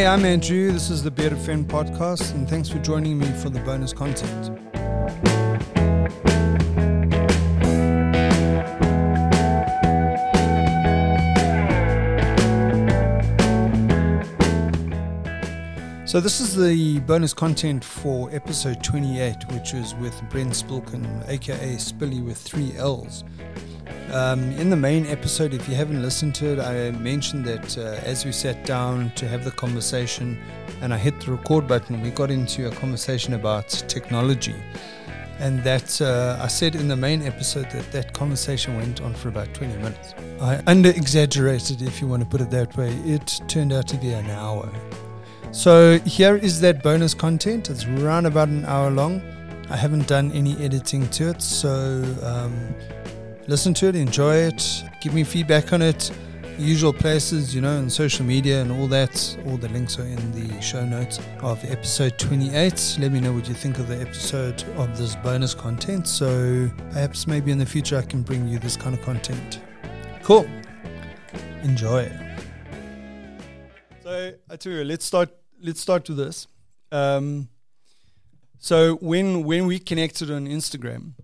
Hey, I'm Andrew. This is the Bearded Fen podcast, and thanks for joining me for the bonus content. So, this is the bonus content for episode 28, which is with Brent Spilkin, aka Spillly with three L's. Um, in the main episode, if you haven't listened to it, I mentioned that uh, as we sat down to have the conversation and I hit the record button, we got into a conversation about technology. And that uh, I said in the main episode that that conversation went on for about 20 minutes. I under exaggerated, if you want to put it that way. It turned out to be an hour. So here is that bonus content. It's around about an hour long. I haven't done any editing to it, so um, listen to it, enjoy it, give me feedback on it. Usual places, you know, on social media and all that. All the links are in the show notes of episode 28. Let me know what you think of the episode of this bonus content. So perhaps maybe in the future I can bring you this kind of content. Cool. Enjoy. So I tell you, let's start let's start with this. Um, so when when we connected on Instagram,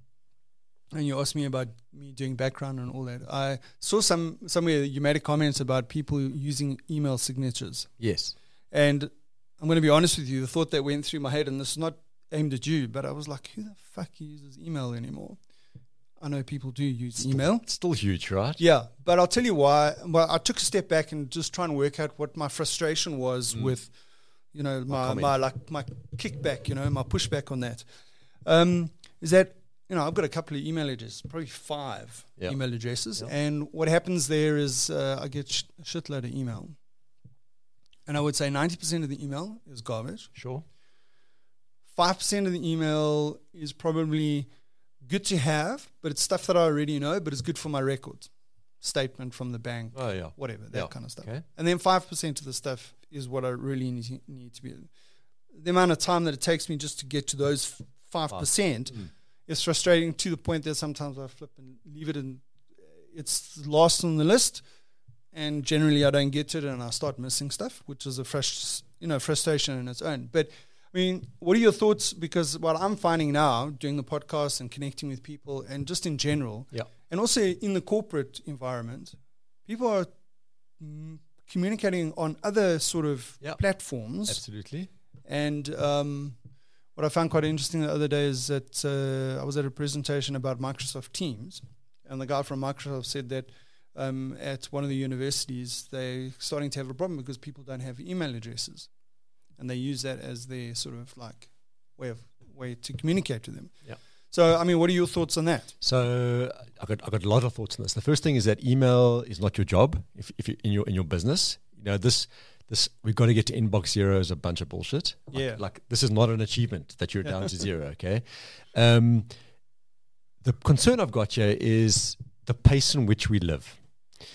and you asked me about me doing background and all that, I saw some somewhere you made a comment about people using email signatures, Yes. and I'm going to be honest with you. The thought that went through my head, and this is not aimed at you, but I was like, who the fuck uses email anymore? I know people do use email. It's still huge, right? Yeah, but I'll tell you why. Well, I took a step back and just trying to work out what my frustration was with, you know, my, comment. my like my kickback, you know, my pushback on that. Um, is that you know I've got a couple of email addresses, probably five Yeah. email addresses, Yeah. and what happens there is uh, I get sh- a shitload of email, and I would say ninety percent of the email is garbage. Sure. Five percent of the email is probably good to have, but it's stuff that I already know, but it's good for my records. Statement from the bank, Oh, yeah. whatever, that Yeah. kind of stuff. Okay. And then 5% of the stuff is what I really need, need to be. The amount of time that it takes me just to get to those 5% Mm. Is frustrating to the point that sometimes I flip and leave it and it's last on the list. And generally I don't get to it and I start missing stuff, which is a frust- you know, frustration in its own. But I mean, what are your thoughts? Because what I'm finding now, doing the podcast and connecting with people, and just in general, Yeah. and also in the corporate environment, people are mm, communicating on other sort of Yeah. platforms. Absolutely. And um, what I found quite interesting the other day is that uh, I was at a presentation about Microsoft Teams, and the guy from Microsoft said that um, at one of the universities they're starting to have a problem because people don't have email addresses, and they use that as their sort of like way of way to communicate to them. Yeah. So, I mean, what are your thoughts on that? So I got I got a lot of thoughts on this. The first thing is that email is not your job if, if you in your in your business. You know this this we've got to get to inbox zero is a bunch of bullshit. Like, Yeah. Like this is not an achievement that you're down to zero. Okay. Um, the concern I've got here is the pace in which we live.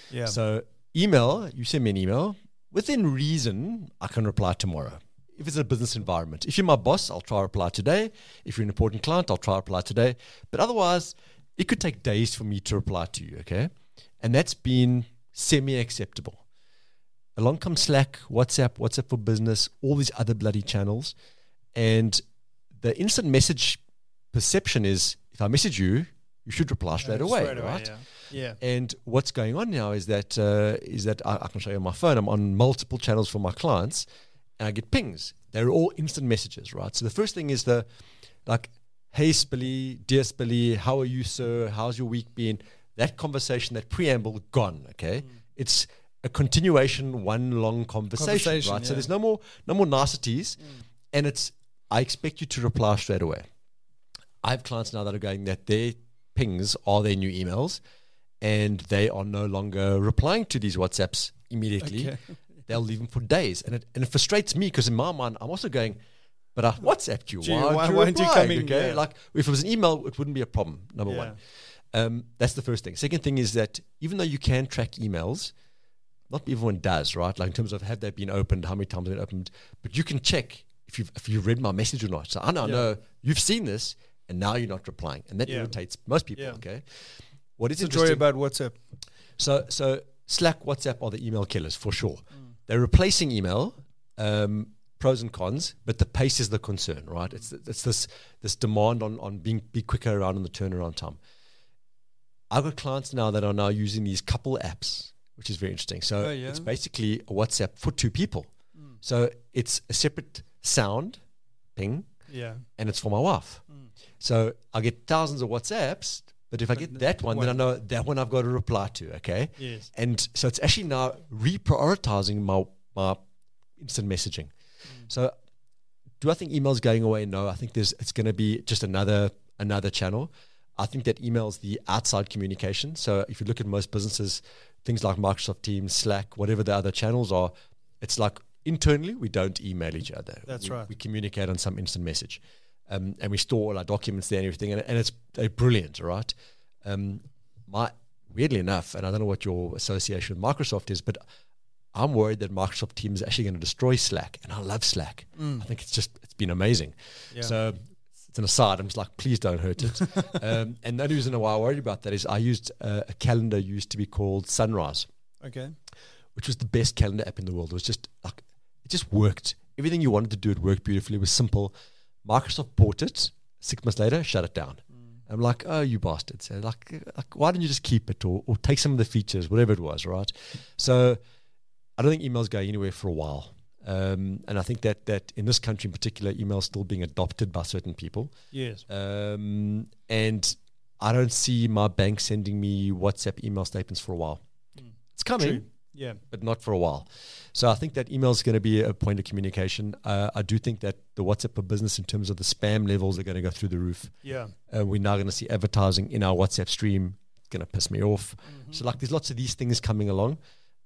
Yeah. So email, you send me an email. Within reason, I can reply tomorrow. If it's a business environment. If you're my boss, I'll try to reply today. If you're an important client, I'll try to reply today. But otherwise, it could take days for me to reply to you, okay? And that's been semi-acceptable. Along comes Slack, WhatsApp, WhatsApp for business, all these other bloody channels. And the instant message perception is if I message you, you should reply straight away, right? Yeah. And what's going on now is that uh, is that I, I can show you on my phone. I'm on multiple channels for my clients, and I get pings. They're all instant messages, right? So the first thing is the like, "Hey Spillly, dear Spillly, how are you, sir? How's your week been?" That conversation, that preamble, gone. Okay, it's a continuation, one long conversation, Conversation, right? So there's no more no more niceties, and it's I expect you to reply straight away. I have clients now that are going that their pings are their new emails and they are no longer replying to these WhatsApps immediately. Okay. They'll leave them for days. And it, and it frustrates me because in my mind, I'm also going, but I WhatsApped you. Why, why- aren't you why aren't you coming? Okay. Yeah. Like if it was an email, it wouldn't be a problem, number Yeah. one. Um, that's the first thing. Second thing is that even though you can track emails, not everyone does, right? Like in terms of have they been opened, how many times they've been opened, but you can check if you've if you've read my message or not. So I Yeah. know you've seen this and now you're not replying, and that Yeah. irritates most people. Yeah. Okay, what is the joy interesting? about WhatsApp. So so Slack, WhatsApp are the email killers for sure. Mm. They're replacing email Um, pros and cons, but the pace is the concern, right? It's it's this this demand on on being be quicker around in the turnaround time. I've got clients now that are now using these couple apps, which is very interesting. So Oh, yeah? it's basically a WhatsApp for two people. So it's a separate sound ping, Yeah. and it's for my wife. So I get thousands of WhatsApps, but if I get that one, then I know that one I've got to reply to. Okay. Yes. And so it's actually now reprioritizing my my instant messaging. So do I think email's going away? No, I think there's it's going to be just another another channel. I think that email's the outside communication. So if you look at most businesses, things like Microsoft Teams, Slack, whatever the other channels are, it's like internally we don't email each other. That's We- right. We communicate on some instant message, um, and we store all our documents there and everything, and, and it's they're brilliant, all right. Um, my weirdly enough, and I don't know what your association with Microsoft is, but I'm worried that Microsoft Teams is actually going to destroy Slack, and I love Slack. I think it's just it's been amazing. Yeah. So it's an aside. I'm just like, please don't hurt it. um, and the only reason why I worried about that is I used uh, a calendar used to be called Sunrise, Okay. which was the best calendar app in the world. It was just like it just worked. Everything you wanted to do, it worked beautifully. It was simple. Microsoft bought it. Six months later, shut it down. I'm like, oh, you bastards! Like, like, why don't you just keep it or, or take some of the features, whatever it was, right? So I don't think email's going anywhere for a while. Um, and I think that that in this country in particular, email is still being adopted by certain people. Yes. Um, and I don't see my bank sending me WhatsApp email statements for a while. It's coming, True. Yeah. but not for a while. So I think that email is going to be a point of communication. Uh, I do think that the WhatsApp for business, in terms of the spam levels, are going to go through the roof. Yeah. Uh, we're now going to see advertising in our WhatsApp stream. It's going to piss me off. So like, there's lots of these things coming along.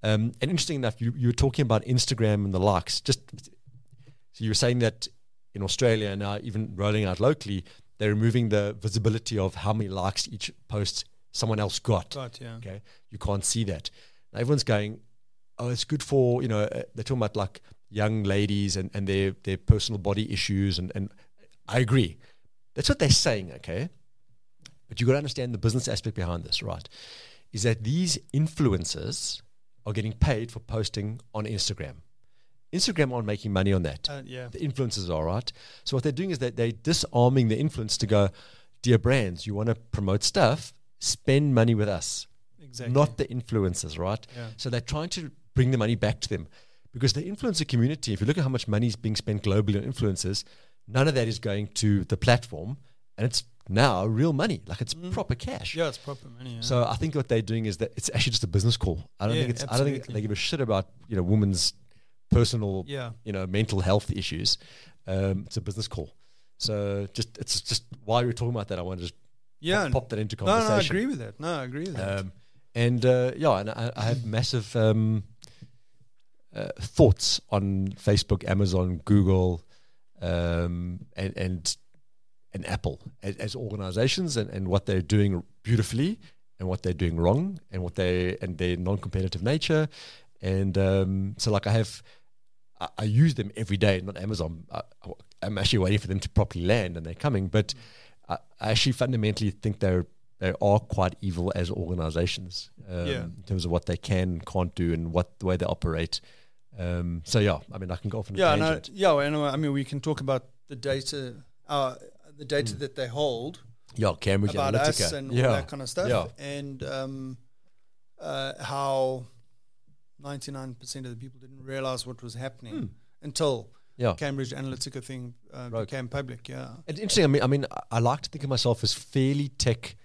Um, and interesting enough, you, you were talking about Instagram and the likes. Just so you were saying that in Australia and now even rolling out locally, they're removing the visibility of how many likes each post someone else got. Right. Yeah. Okay, you can't see that. Now everyone's going, oh, it's good for you know. Uh, they're talking about like young ladies and, and their their personal body issues, and and I agree. That's what they're saying. Okay, but you got to understand the business aspect behind this, right? Is that these influencers are getting paid for posting on Instagram. Instagram aren't making money on that Uh, yeah. the influencers are right. So what they're doing is that they're disarming the influence to go, dear brands, you want to promote stuff, spend money with us, Exactly. not the influencers, right? Yeah. So they're trying to bring the money back to them because the influencer community, if you look at how much money is being spent globally on influencers, none of that is going to the platform, and it's now real money, like it's proper cash. Mm. Yeah. It's proper money. Yeah. So I think what they're doing is that it's actually just a business call. I don't Yeah, think it's. I don't think they give a shit about you know women's personal yeah. you know mental health issues. Um, it's a business call. So just it's just while you were talking about that, I wanted to just Yeah. pop, pop that into conversation. no, no, I agree with that. No, I agree with that. Um, and uh, yeah, and I, I have massive um, uh, thoughts on Facebook, Amazon, Google, um, and and and Apple as, as organizations and, and what they're doing beautifully and what they're doing wrong and what they and their non-competitive nature. And um, so, like, I have. I, I use them every day, not Amazon. I, I'm actually waiting for them to properly land, and they're coming. But I, I actually fundamentally think they're they are quite evil as organizations um, Yeah. in terms of what they can and can't do and what the way they operate. Um, so yeah, I mean, I can go off on yeah. No, tangent. yeah. And I mean, we can talk about the data, uh, the data Hmm. that they hold yeah, Cambridge about Analytica. us and yeah. all that kind of stuff, Yeah. and um, uh, how ninety nine percent of the people didn't realize what was happening Hmm. until yeah. Cambridge Analytica thing uh, Right. became public. Yeah. It's interesting. I mean, I mean, I- like to think of myself as fairly tech,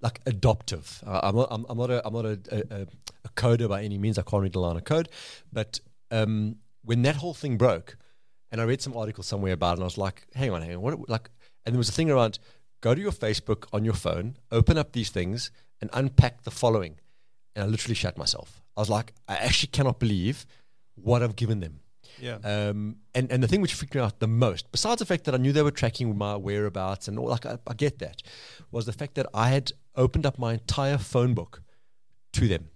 like adoptive. Uh, I'm not. I'm, I'm not a. I'm not a, a, a- a coder by any means. I can't read a line of code, but um, when that whole thing broke, and I read some article somewhere about it, and I was like, hang on, hang on, what? Like, and there was a thing around. Go to your Facebook on your phone, open up these things, and unpack the following. And I literally shat myself. I was like, I actually cannot believe what I've given them. Yeah. Um, and, and the thing which freaked me out the most, besides the fact that I knew they were tracking my whereabouts and all, like I, I get that, was the fact that I had opened up my entire phone book to them.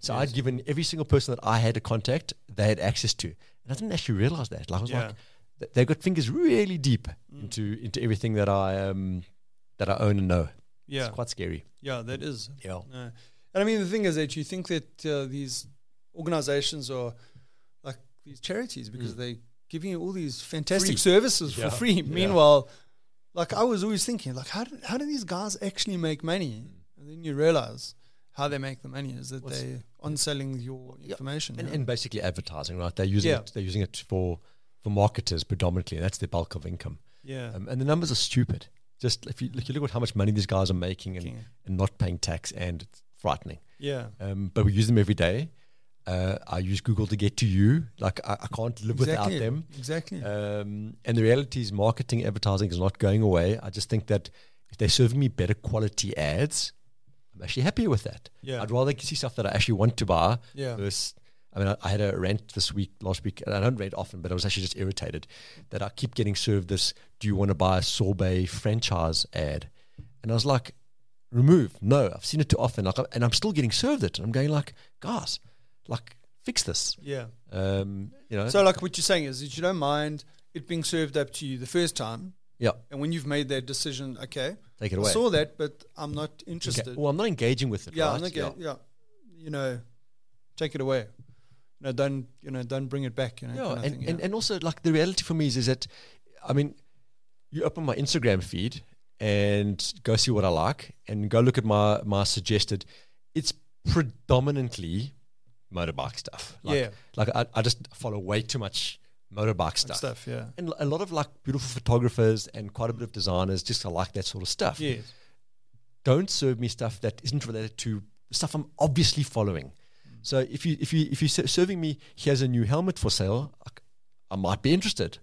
So I'd given every single person that I had to contact, they had access to. And I didn't actually realize that. Like I was Yeah. like, they've got fingers really deep into into everything that I um that I own and know. yeah. It's quite scary. Yeah. That is. Yeah. Uh, and I mean, the thing is that you think that uh, these organizations are like these charities because they're giving you all these fantastic Free. services Yeah. for free. Yeah. Meanwhile, like I was always thinking, like how do, how do these guys actually make money? And then you realize how they make the money is that What's- they on selling your information. and, yeah. and basically advertising, right? They're using it. They're using it for for marketers predominantly, that's the bulk of income. yeah. Um, and the numbers are stupid. Just if you, if you look at how much money these guys are making and, Okay. and not paying tax, and it's frightening. yeah. Um, but we use them every day. Uh, I use Google to get to you. Like I, I can't live Exactly. without them. Exactly. Um, and the reality is, marketing, advertising is not going away. I just think that if they're serving me better quality ads, I'm actually happier with that. yeah. I'd rather see stuff that I actually want to buy yeah. versus. I mean, I, I had a rant this week, last week, and I don't rant often, but I was actually just irritated that I keep getting served this "Do you want to buy a sorbet franchise?" ad, and I was like, "Remove, no, I've seen it too often, like, and I'm still getting served it." And I'm going like, "Guys, like, fix this." Yeah. Um, you know, So like what you're saying is that you don't mind it being served up to you the first time, yeah, and when you've made that decision, okay, take it away. I saw that, but I'm not Okay. interested. Well, I'm not engaging with it. yeah, right? I'm not get, yeah. you know, take it away. Know, don't you know, don't bring it back. You know, Yeah, kind of and, thing, and, yeah. and also like the reality for me is, is that, I mean, you open my Instagram feed and go see what I like and go look at my my suggested. It's predominantly motorbike stuff. Like, yeah, like I, I just follow way too much motorbike stuff. stuff. Yeah, And a lot of like beautiful photographers and quite a bit of designers just I like that sort of stuff. yes, Don't serve me stuff that isn't related to stuff I'm obviously following. So if you if you if you're serving me here's a new helmet for sale, I might be interested.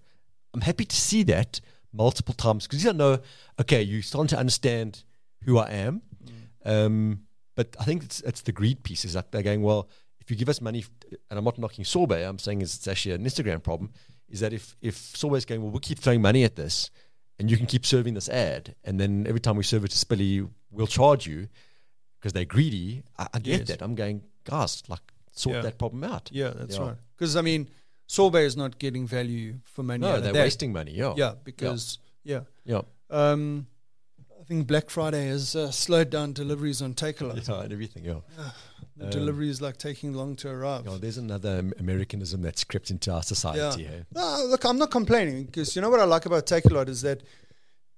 I'm happy to see that multiple times because you don't know. Okay, you're starting to understand who I am. Um, but I think it's it's the greed piece. Is like they're going well. If you give us money, and I'm not knocking Sorbet, I'm saying it's, it's actually an Instagram problem. Is that if if Sorbet's going well, we'll keep throwing money at this, and you can keep serving this ad, and then every time we serve it to Spillly, we'll charge you because they're greedy. I, I get Yes. that. I'm going, guys, like sort Yeah. that problem out. yeah, that's Yeah. right. Because I mean, sorbet is not getting value for money. No, they're that. wasting money. Yeah, Yeah, because yeah, yeah, um, I think Black Friday has uh, slowed down deliveries on Takealot. yeah, and everything. Yeah. The Um, delivery is like taking long to arrive. Yeah, there's another Americanism that's crept into our society. Hey? No, look, I'm not complaining because you know what I like about Takealot is that,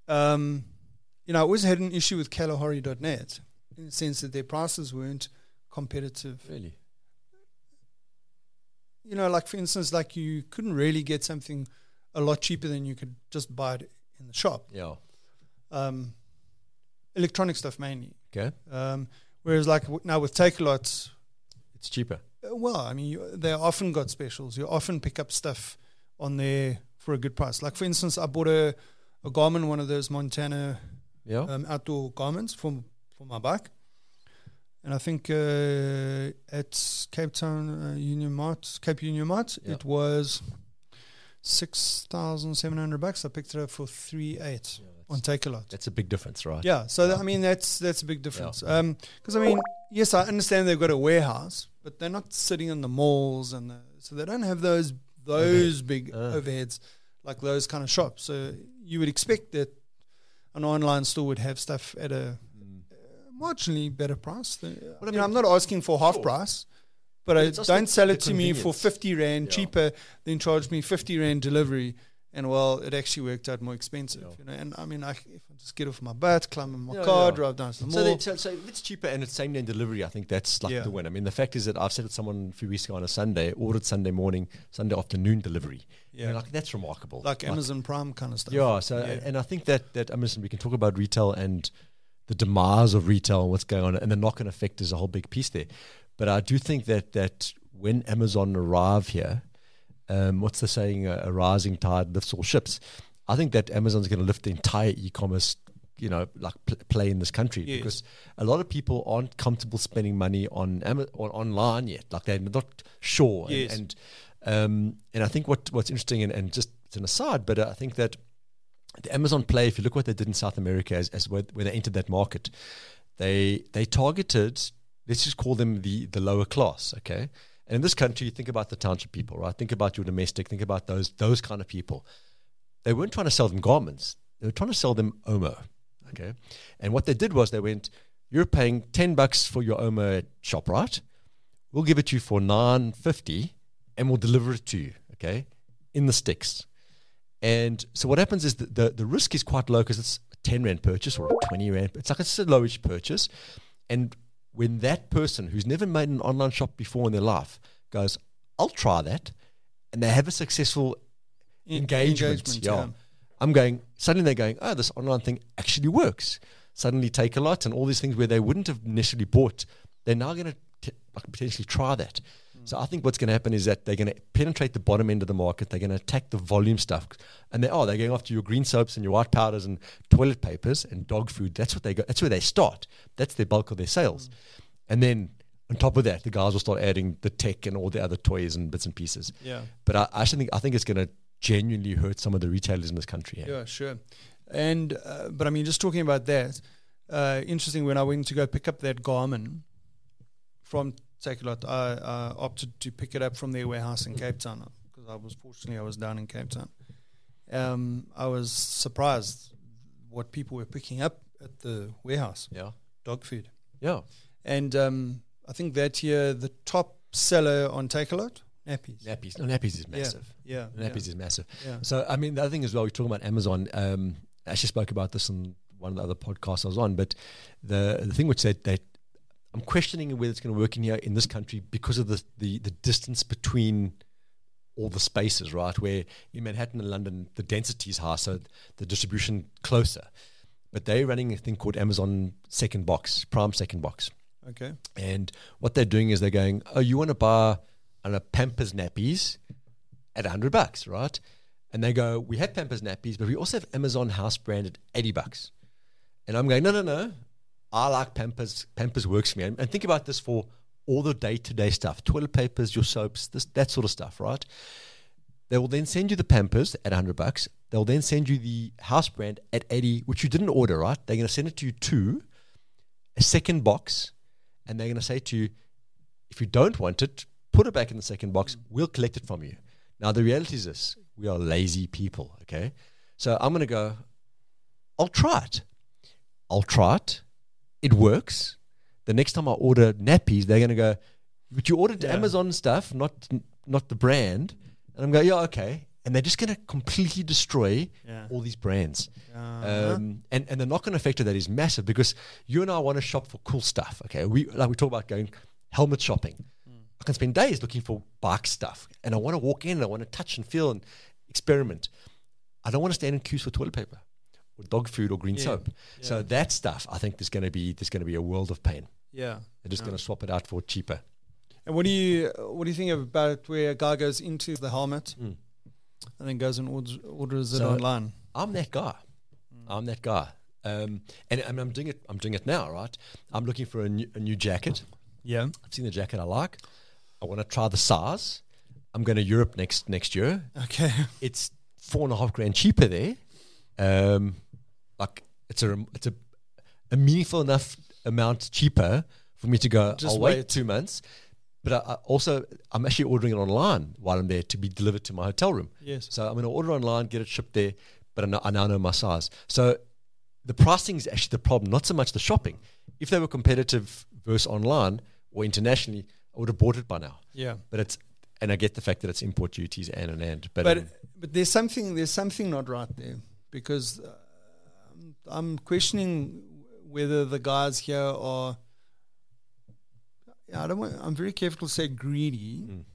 um, you know, I always had an issue with Kalahari.net in the sense that their prices weren't competitive. Really? You know, like for instance, like you couldn't really get something a lot cheaper than you could just buy it in the shop. Yeah. Um, electronic stuff mainly. Okay. Um, whereas like w- now with Take a Lot, It's cheaper. Uh, Well, I mean, you, they often got specials. You often pick up stuff on there for a good price. Like, for instance, I bought a, a Garmin, one of those Montana Yeah. um, outdoor Garmins for for my bike, and I think uh, at Cape Town uh, Union Mart, Cape Union Mart, Yeah. it was six thousand seven hundred bucks. I picked it up for three eight on Takealot. That's a big difference, right? Yeah, so th- I mean that's that's a big difference. Because I mean, yes, I understand they've got a warehouse, but they're not sitting in the malls, and the, so they don't have those those big Uh. overheads like those kind of shops. So you would expect that an online store would have stuff at a. marginally better price. Than, I you know, mean- I'm not asking for half Sure. price. But But I don't sell it to me for 50 Rand Yeah. cheaper, than charge me 50 Rand delivery. And well, it actually worked out more expensive. Yeah. You know, and I mean, I, if I just get off my butt, climb in my Yeah, car, yeah. drive down to the So, mall. then, so, so if it's cheaper and it's same day delivery, I think that's like Yeah. the win. I mean, the fact is that I've said to someone a few weeks ago on a Sunday, ordered Sunday morning, Sunday afternoon delivery. Yeah, mean, like that's remarkable. like, Amazon Prime kind of stuff. Yeah. So, Yeah. and I think that that I mean, we can talk about retail and the demise of retail and what's going on, and the knock-on effect is a whole big piece there. But I do think that that when Amazon arrive here, um, what's the saying? A, a rising tide lifts all ships. I think that Amazon's going to lift the entire e-commerce, you know, like pl- play in this country Yes. because a lot of people aren't comfortable spending money on Ama- on online yet. Like they're not sure. And- Yes. And um, and I think what what's interesting and, and just it's an aside, but I think that the Amazon play, if you look what they did in South America as, as where, where they entered that market, they they targeted, let's just call them the the lower class, okay? And in this country, you think about the township people, right? Think about your domestic, think about those those kind of people. They weren't trying to sell them garments; they were trying to sell them Omo, okay? And what they did was they went, "You're paying ten bucks for your Omo at Shoprite. We'll give it to you for nine fifty, and we'll deliver it to you, okay, in the sticks. And so what happens is that the, the risk is quite low because it's a 10 Rand purchase or a 20 Rand. It's like it's a lowish purchase. And when that person who's never made an online shop before in their life goes, I'll try that, and they have a successful En- engagement, engagement, yeah. I'm going, suddenly they're going, oh, this online thing actually works. Suddenly Takealot and all these things where they wouldn't have necessarily bought, they're now going to potentially try that. So I think what's going to happen is that they're going to penetrate the bottom end of the market. They're going to attack the volume stuff, and they are they're going after your green soaps and your white powders and toilet papers and dog food. That's what they go. That's where they start. That's their bulk of their sales, and then on top of that, the guys will start adding the tech and all the other toys and bits and pieces. Yeah. But I, I actually think I think it's going to genuinely hurt some of the retailers in this country. Yeah. Yeah, sure. And uh, but I mean, just talking about that, uh, interesting. When I went to go pick up that Garmin from Takealot, I uh, opted to pick it up from their warehouse in Cape Town because I was fortunately I was down in Cape Town. Um, I was surprised what people were picking up at the warehouse Yeah. dog food, Yeah. and um, I think that year the top seller on Takealot nappies. Nappies. No, nappies is massive. Yeah, Nappies is massive. yeah. So, I mean, the other thing as well, we're talking about Amazon. Um, I actually spoke about this in one of the other podcasts I was on, but the the thing which said that I'm questioning whether it's going to work in here in this country because of the, the, the distance between all the spaces, right? Where in Manhattan and London, the density is high, so the distribution closer. But they're running a thing called Amazon Second Box, Prime Second Box. Okay. And what they're doing is they're going, oh, you want to buy I don't know, Pampers nappies at 100 bucks, right? And they go, we have Pampers nappies, but we also have Amazon house brand at 80 bucks. And I'm going, no, no, no. I like Pampers. Pampers works for me. And, and think about this for all the day-to-day stuff, toilet papers, your soaps, this, that sort of stuff, right? They will then send you the Pampers at 100 bucks. They'll then send you the house brand at 80, which you didn't order, right? They're going to send it to you to a second box, and they're going to say to you, if you don't want it, put it back in the second box. We'll collect it from you. Now, the reality is this we are lazy people, okay? So I'm going to go, I'll try it. I'll try it. It works. The next time I order nappies, they're going to go, but you ordered Yeah. Amazon stuff, not not the brand. And I'm going, yeah, okay. And they're just going to completely destroy Yeah. all these brands. Uh-huh. Um, and, and the knock-on effect of that is massive because you and I want to shop for cool stuff. Okay, we like we talk about going helmet shopping. I can spend days looking for bike stuff, and I want to walk in, and I want to touch and feel and experiment. I don't want to stand in queues for toilet paper, or dog food, or green Yeah, soap. So that stuff, I think, there's going to be there's going to be a world of pain. yeah. They're just Yeah. going to swap it out for cheaper. And what do you what do you think about where a guy goes into the helmet Mm. and then goes and orders, orders it online? I'm that guy. I'm that guy. Um, and, and I'm doing it. I'm doing it now, right? I'm looking for a new, a new jacket. Yeah. I've seen the jacket I like. I want to try the size. I'm going to Europe next next year. Okay. It's four and a half grand cheaper there. Um, like it's a it's a, a meaningful enough amount cheaper for me to go. Just I'll wait, wait. two months, but I, I also I'm actually ordering it online while I'm there to be delivered to my hotel room. Yes. So I'm going to order online, get it shipped there, but I, know, I now know my size. So the pricing is actually the problem, not so much the shopping. If they were competitive versus online or internationally, I would have bought it by now. Yeah. But it's and I get the fact that it's import duties and and and. But, But um, but there's something there's something not right there because uh, I'm- questioning whether the guys here are. I don't want. I'm very careful to say greedy, Mm.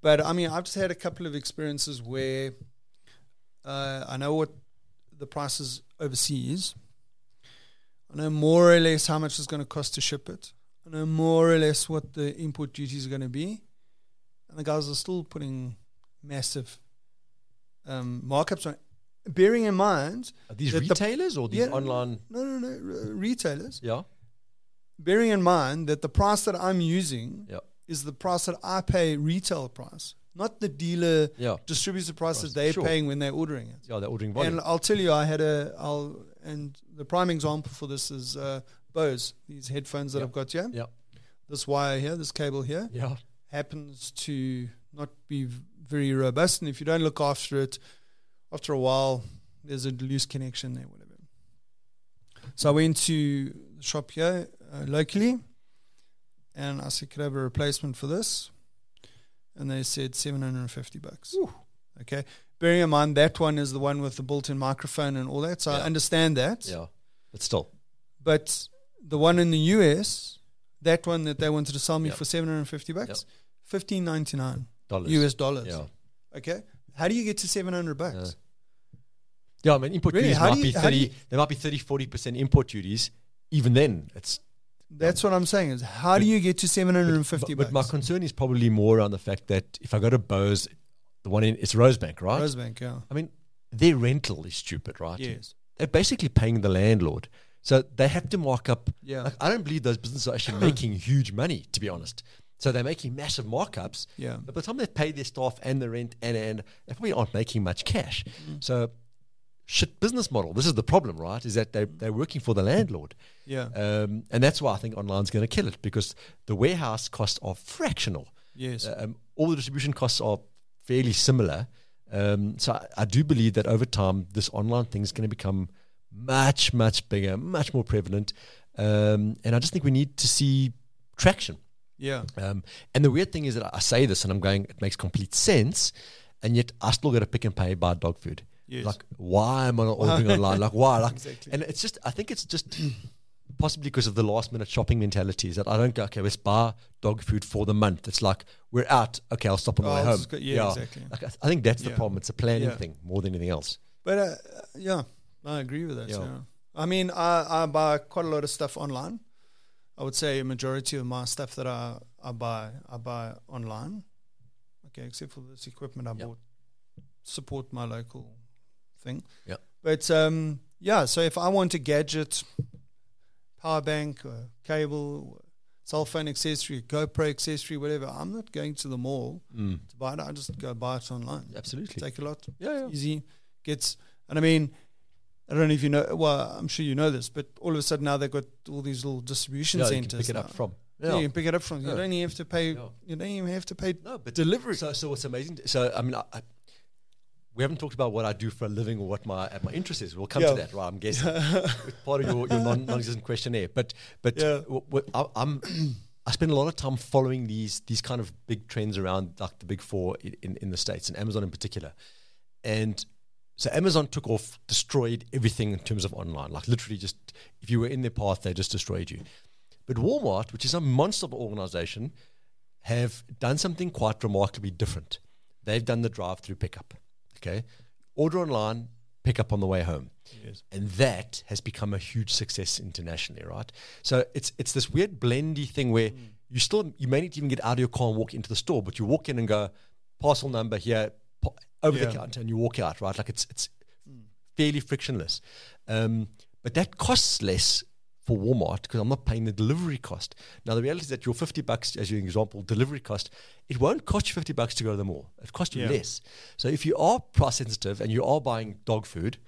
but I mean I've just had a couple of experiences where uh, I know what the price is overseas. I know more or less how much it's going to cost to ship it. I know more or less what the import duties are going to be, and the guys are still putting massive um, markups on. Bearing in mind, are these that the- retailers or these Yeah. online? no, no, no, r- retailers. Yeah. Bearing in mind that the price that I'm using Yeah. is the price that I pay retail price, not the dealer Yeah. distributor price Price, that they're sure. paying when they're ordering it. Yeah. They're ordering volume. And I'll tell you, I had a, I'll, and the prime example for this is uh, Bose, these headphones that. I've got here. Yeah. This wire here, this cable here, yeah. happens to not be v- very robust. And if you don't look after it, after a while, there's a loose connection there, whatever. So I went to the shop here uh, locally and I said, could I have a replacement for this? and they said 750 bucks. Okay. Bearing in mind that one is the one with the built in microphone and all that. So I understand that. Yeah, but still, But the one in the US, that one that they wanted to sell me Yep. for 750 bucks, 1599 dollars. US dollars. Yeah. Okay. How do you get to 700 bucks? Yeah. Yeah, I mean, import Really? duties How might be you- do 30, you- there might be 30, 40% import duties. Even then, it's That's what I'm saying is how do you get to 750 but, but my concern is probably more around the fact that if I go to Bose, the one in it's Rosebank, right? Rosebank, yeah. I mean, their rental is stupid, right? Yes. They're basically paying the landlord. So they have to mark up. Yeah. Like, I don't believe those businesses are actually making huge money, to be honest. So they're making massive markups. Yeah. But by the time they pay their staff and the rent and, and they probably aren't making much cash. Mm. So shit business model. This is the problem, right? Is that they, they're working for the landlord. Yeah. Um, and that's why I think online's going to kill it because the warehouse costs are fractional. yes. Um, all the distribution costs are fairly similar. Um, so I, I do believe that over time, this online thing is going to become much, much bigger, much more prevalent. Um, and I just think we need to see traction. Yeah. Um, and the weird thing is that I say this and I'm going, it makes complete sense. And yet I still got to Pick n Pay buy dog food. Yes. Like, why am I not ordering online? Like, why? Like, Exactly. and it's just, I think it's just possibly because of the last minute shopping mentality is that I don't go, okay, let's buy dog food for the month. It's like, we're out. Okay, I'll stop on the Oh, way home. go- yeah, exactly. Like, I, th- I think that's the Yeah. problem. It's a planning Yeah. thing more than anything else. But uh, yeah, I agree with that. Yeah. Yeah. I mean, I, I buy quite a lot of stuff online. I would say a majority of my stuff that I, I buy, I buy online. Okay, except for this equipment I Yeah. bought. Support my local thing. Yeah. But um, yeah, so if I want a gadget, power bank, or cable, cell phone accessory, GoPro accessory, whatever, I'm not going to the mall Mm. to buy it. I just go buy it online. Absolutely. Takealot Yeah, yeah. easy. Gets, and I mean, I don't know if you know. Well, I'm sure you know this, but all of a sudden now they've got all these little distribution Yeah, you can pick it up from. Yeah. you can pick it up from. You Yeah. don't even have to pay. Yeah. You don't even have to pay. No, but Delivery. So, so what's amazing? So, I mean, I, I, we haven't talked about what I do for a living or what my uh, my interest is. We'll come Yeah. to that, right? I'm guessing It's part of your, your non, non-existent questionnaire. But but Yeah. w- w- I, I'm I spend a lot of time following these these kind of big trends around like the big four in, in, in the states and Amazon in particular, and. So Amazon took off, destroyed everything in terms of online. Like literally, just if you were in their path, they just destroyed you. But Walmart, which is a monster organization, have done something quite remarkably different. They've done the drive-through pickup. Okay, order online, pick up on the way home, Yes. and that has become a huge success internationally. Right. So it's it's this weird blendy thing where hmm. you still you may need to even get out of your car and walk into the store, but you walk in and go parcel number here over the counter, and you walk out. Right. Like it's it's fairly frictionless. Um, but that costs less for Walmart because I'm not paying the delivery cost. Now the reality is that your 50 bucks, as your example, delivery cost, it won't cost you 50 bucks to go to the mall. It costs you Yeah. less. So if you are price sensitive and you are buying dog food,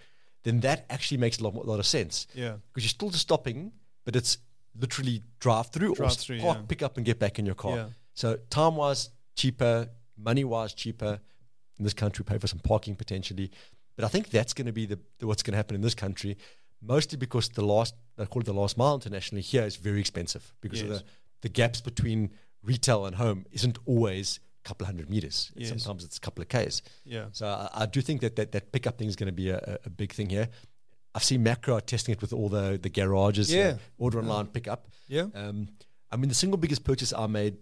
then that actually makes a lot, more- lot of sense Yeah. because you're still just stopping, but it's literally drive through or Drive through, park, yeah. pick up and get back in your car. Yeah. So time wise cheaper, money wise cheaper. In this country, pay for some parking potentially, but I think that's going to be the, the what's going to happen in this country, mostly because the last I call it the last mile internationally here is very expensive because of the the gaps between retail and home isn't always a couple of hundred meters. Yes. Sometimes it's a couple of k's. Yeah. So I, I do think that that, that pickup thing is going to be a, a, big thing here. I've seen Macro testing it with all the the garages. Yeah. order online, pick up. Yeah. Um, I mean, the single biggest purchase I made,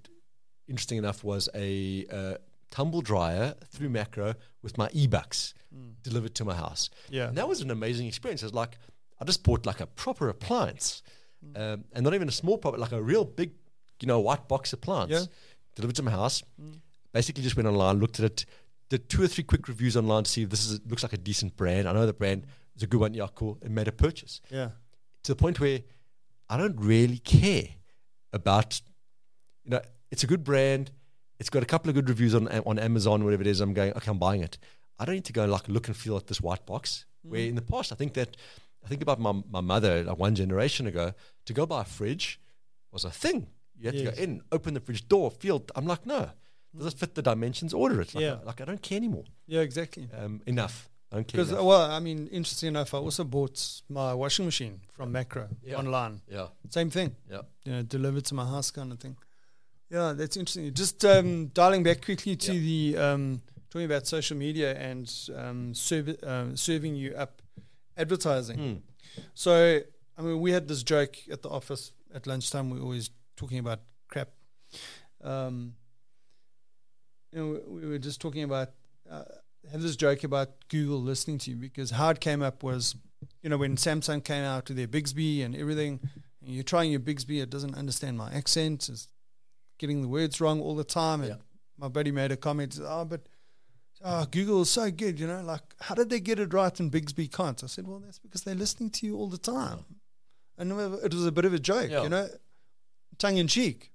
interesting enough, was a uh, tumble dryer through Macro with my e-bucks mm. delivered to my house. Yeah. And that was an amazing experience. It was like I just bought like a proper appliance, mm. um, and not even a small proper, like a real big, you know, white box appliance Yeah. delivered to my house. Mm. Basically, just went online, looked at it, did two or three quick reviews online to see if this is looks like a decent brand. I know the brand is a good one. Yeah, cool. And made a purchase Yeah. to the point where I don't really care about, you know, it's a good brand. It's got a couple of good reviews on on Amazon, whatever it is. I'm going, okay, I'm buying it. I don't need to go and like look and feel at this white box. Where in the past, I think that I think about my my mother like one generation ago to go buy a fridge was a thing. You had to go in, open the fridge door, feel. I'm like, no, does it fit the dimensions? Order it. Like, Yeah. I, like I don't care anymore. Yeah. Exactly. Um, enough. I don't care. Because well, I mean, interesting enough, I also bought my washing machine from Macro Yeah. online. yeah, Same thing. yeah. You know, delivered to my house kind of thing. Yeah, that's interesting. Just um, dialing back quickly to the um, talking about social media and um, serv- um, serving you up advertising. Hmm. So, I mean, we had this joke at the office at lunchtime. We were always talking about crap. Um, you know, we we were just talking about uh, have this joke about Google listening to you because how it came up was, you know, when Samsung came out with their Bixby and everything, and you're trying your Bixby, it doesn't understand my accent, it's getting the words wrong all the time. And Yeah. my buddy made a comment, oh, but oh, Google is so good, you know, like how did they get it right and Bixby can't? I said, well, that's because they're listening to you all the time. And it was a bit of a joke, Yeah. you know, tongue in cheek.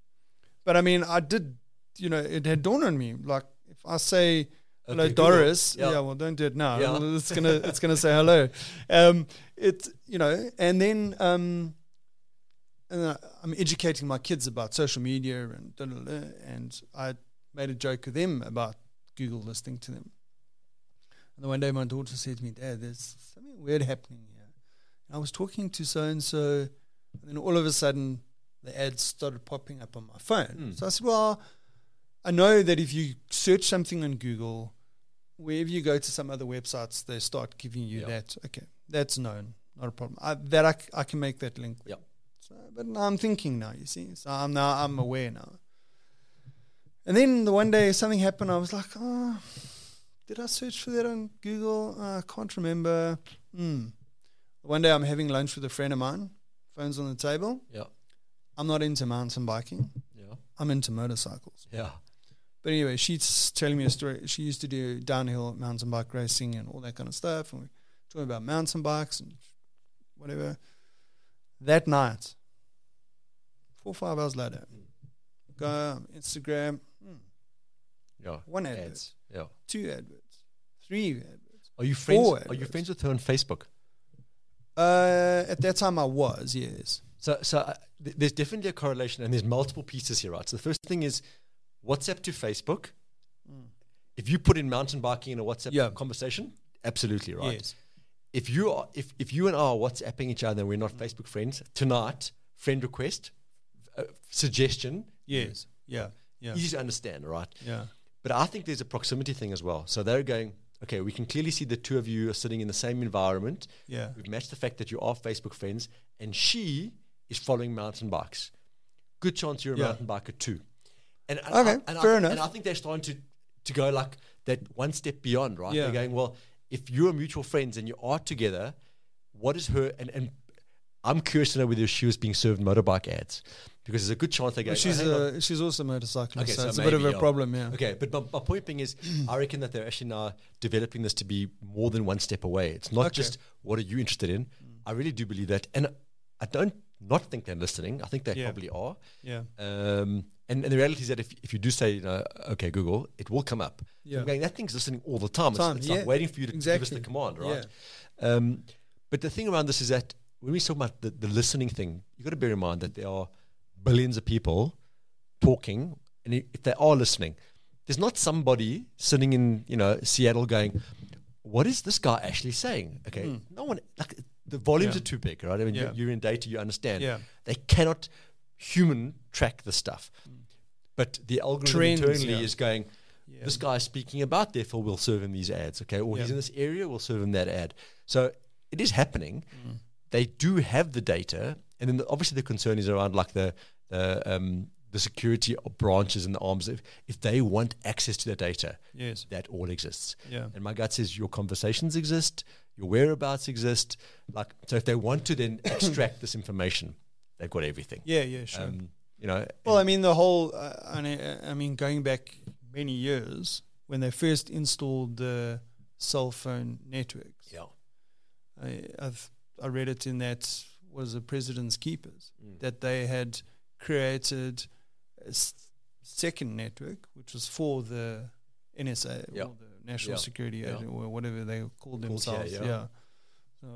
But I mean, I did, you know, it had dawned on me. Like if I say hello, Okay, Doris, Yeah. yeah. well, don't do it now. Yeah. It's gonna, it's gonna say hello. Um, it, you know, and then, um, and I'm educating my kids about social media and da, da, da, and I made a joke with them about Google listening to them. And then one day my daughter said to me, Dad, there's something weird happening here. And I was talking to so and so, and then all of a sudden the ads started popping up on my phone. Hmm. So I said, Well, I know that if you search something on Google, wherever you go to some other websites, they start giving you Yeah. that. Okay, that's known, not a problem. I, that I, I can make that link. Yep. So, but now I'm thinking now. You see, so I'm now I'm aware now. And then the one day something happened. I was like, oh, did I search for that on Google? Uh, I can't remember. Hmm. One day I'm having lunch with a friend of mine. Phone's on the table. Yeah. I'm not into mountain biking. Yeah. I'm into motorcycles. Yeah. But anyway, she's telling me a story. She used to do downhill mountain bike racing and all that kind of stuff. And we talking about mountain bikes and whatever. That night, four or five hours later, go on Instagram, hmm, Yeah. one advert, Ads. Yeah. two adverts, three adverts. Are you friends? Are you friends with her on Facebook? Uh, at that time, I was, yes. So, so uh, th- there's definitely a correlation, and there's multiple pieces here, right? So the first thing is WhatsApp to Facebook. If you put in mountain biking in a WhatsApp Yeah. conversation, absolutely right. Yes. If you are, if, if you and I are WhatsApping each other and we're not Facebook friends tonight, friend request, uh, suggestion, Yes. Yeah. Yeah. easy to understand, right? Yeah. But I think there's a proximity thing as well. So they're going, okay, we can clearly see the two of you are sitting in the same environment. Yeah. We've matched the fact that you are Facebook friends, and she is following mountain bikes. Good chance you're a Yeah. mountain biker too. And, and Okay, I, and fair I, enough. And I think they're starting to, to go like that one step beyond, right? Yeah. They're going, well, if you're mutual friends and you are together, what is her? And, and I'm curious to know whether she was being served motorbike ads because there's a good chance they go. Well, she's "Oh, a, she's also a motorcyclist, Okay, so, so it's a bit of a problem. Yeah. Okay, but my, my point being is, I reckon that they're actually now developing this to be more than one step away. It's not Okay. just what are you interested in. I really do believe that, and I don't not think they're listening. I think they Yeah. probably are. Yeah. Um, and, and the reality is that if, if you do say, you know, okay, Google, it will come up. Yeah. I'm going, that thing's listening all the time. It's, Time, it's yeah. like waiting for you to give us the command, Yeah. right? Um, but the thing around this is that when we talk about the, the listening thing, you've got to bear in mind that there are billions of people talking, and if they are listening, there's not somebody sitting in you know Seattle going, "What is this guy actually saying?" Okay, no one like the volumes. Yeah. are too big, right? I mean, Yeah. you're, you're in data, you understand. Yeah. They cannot human track the stuff, but the algorithm Trends, internally yeah. is going. Yeah. This guy is speaking about, therefore we'll serve him these ads. Okay, or he's in this area, we'll serve him that ad. So it is happening. Mm. They do have the data, and then the, obviously the concern is around like the the um, the security branches and the arms. If if they want access to the data, Yes. that all exists. Yeah. And my gut says your conversations exist, your whereabouts exist. Like so, if they want to then extract this information, they've got everything. Yeah. Yeah. Sure. Um, you know. Well, I mean, the whole, uh, I mean, going back many years when they first installed the cell phone networks, yeah. I, I've I read it in that was the President's Keepers Mm. that they had created a s- second network which was for the NSA Yeah. or the National Yeah. Security Yeah. Agent or whatever they called themselves. yeah.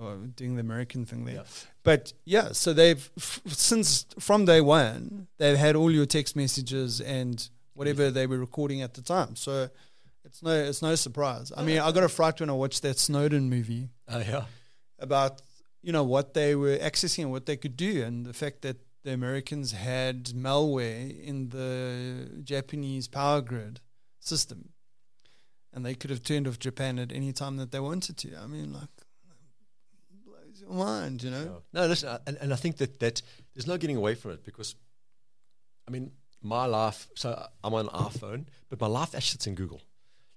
Uh, doing the American thing there. Yeah. But yeah, so they've f- since from day one they've had all your text messages and whatever they were recording at the time. So it's no it's no surprise. I mean, I got a fright when I watched that Snowden movie Oh yeah. about you know what they were accessing and what they could do, and the fact that the Americans had malware in the Japanese power grid system, and they could have turned off Japan at any time that they wanted to. I mean, like, your mind, you know? No, listen, I- and, and I think that, that there's no getting away from it because, I mean, my life, so I'm on iPhone, but my life actually sits in Google.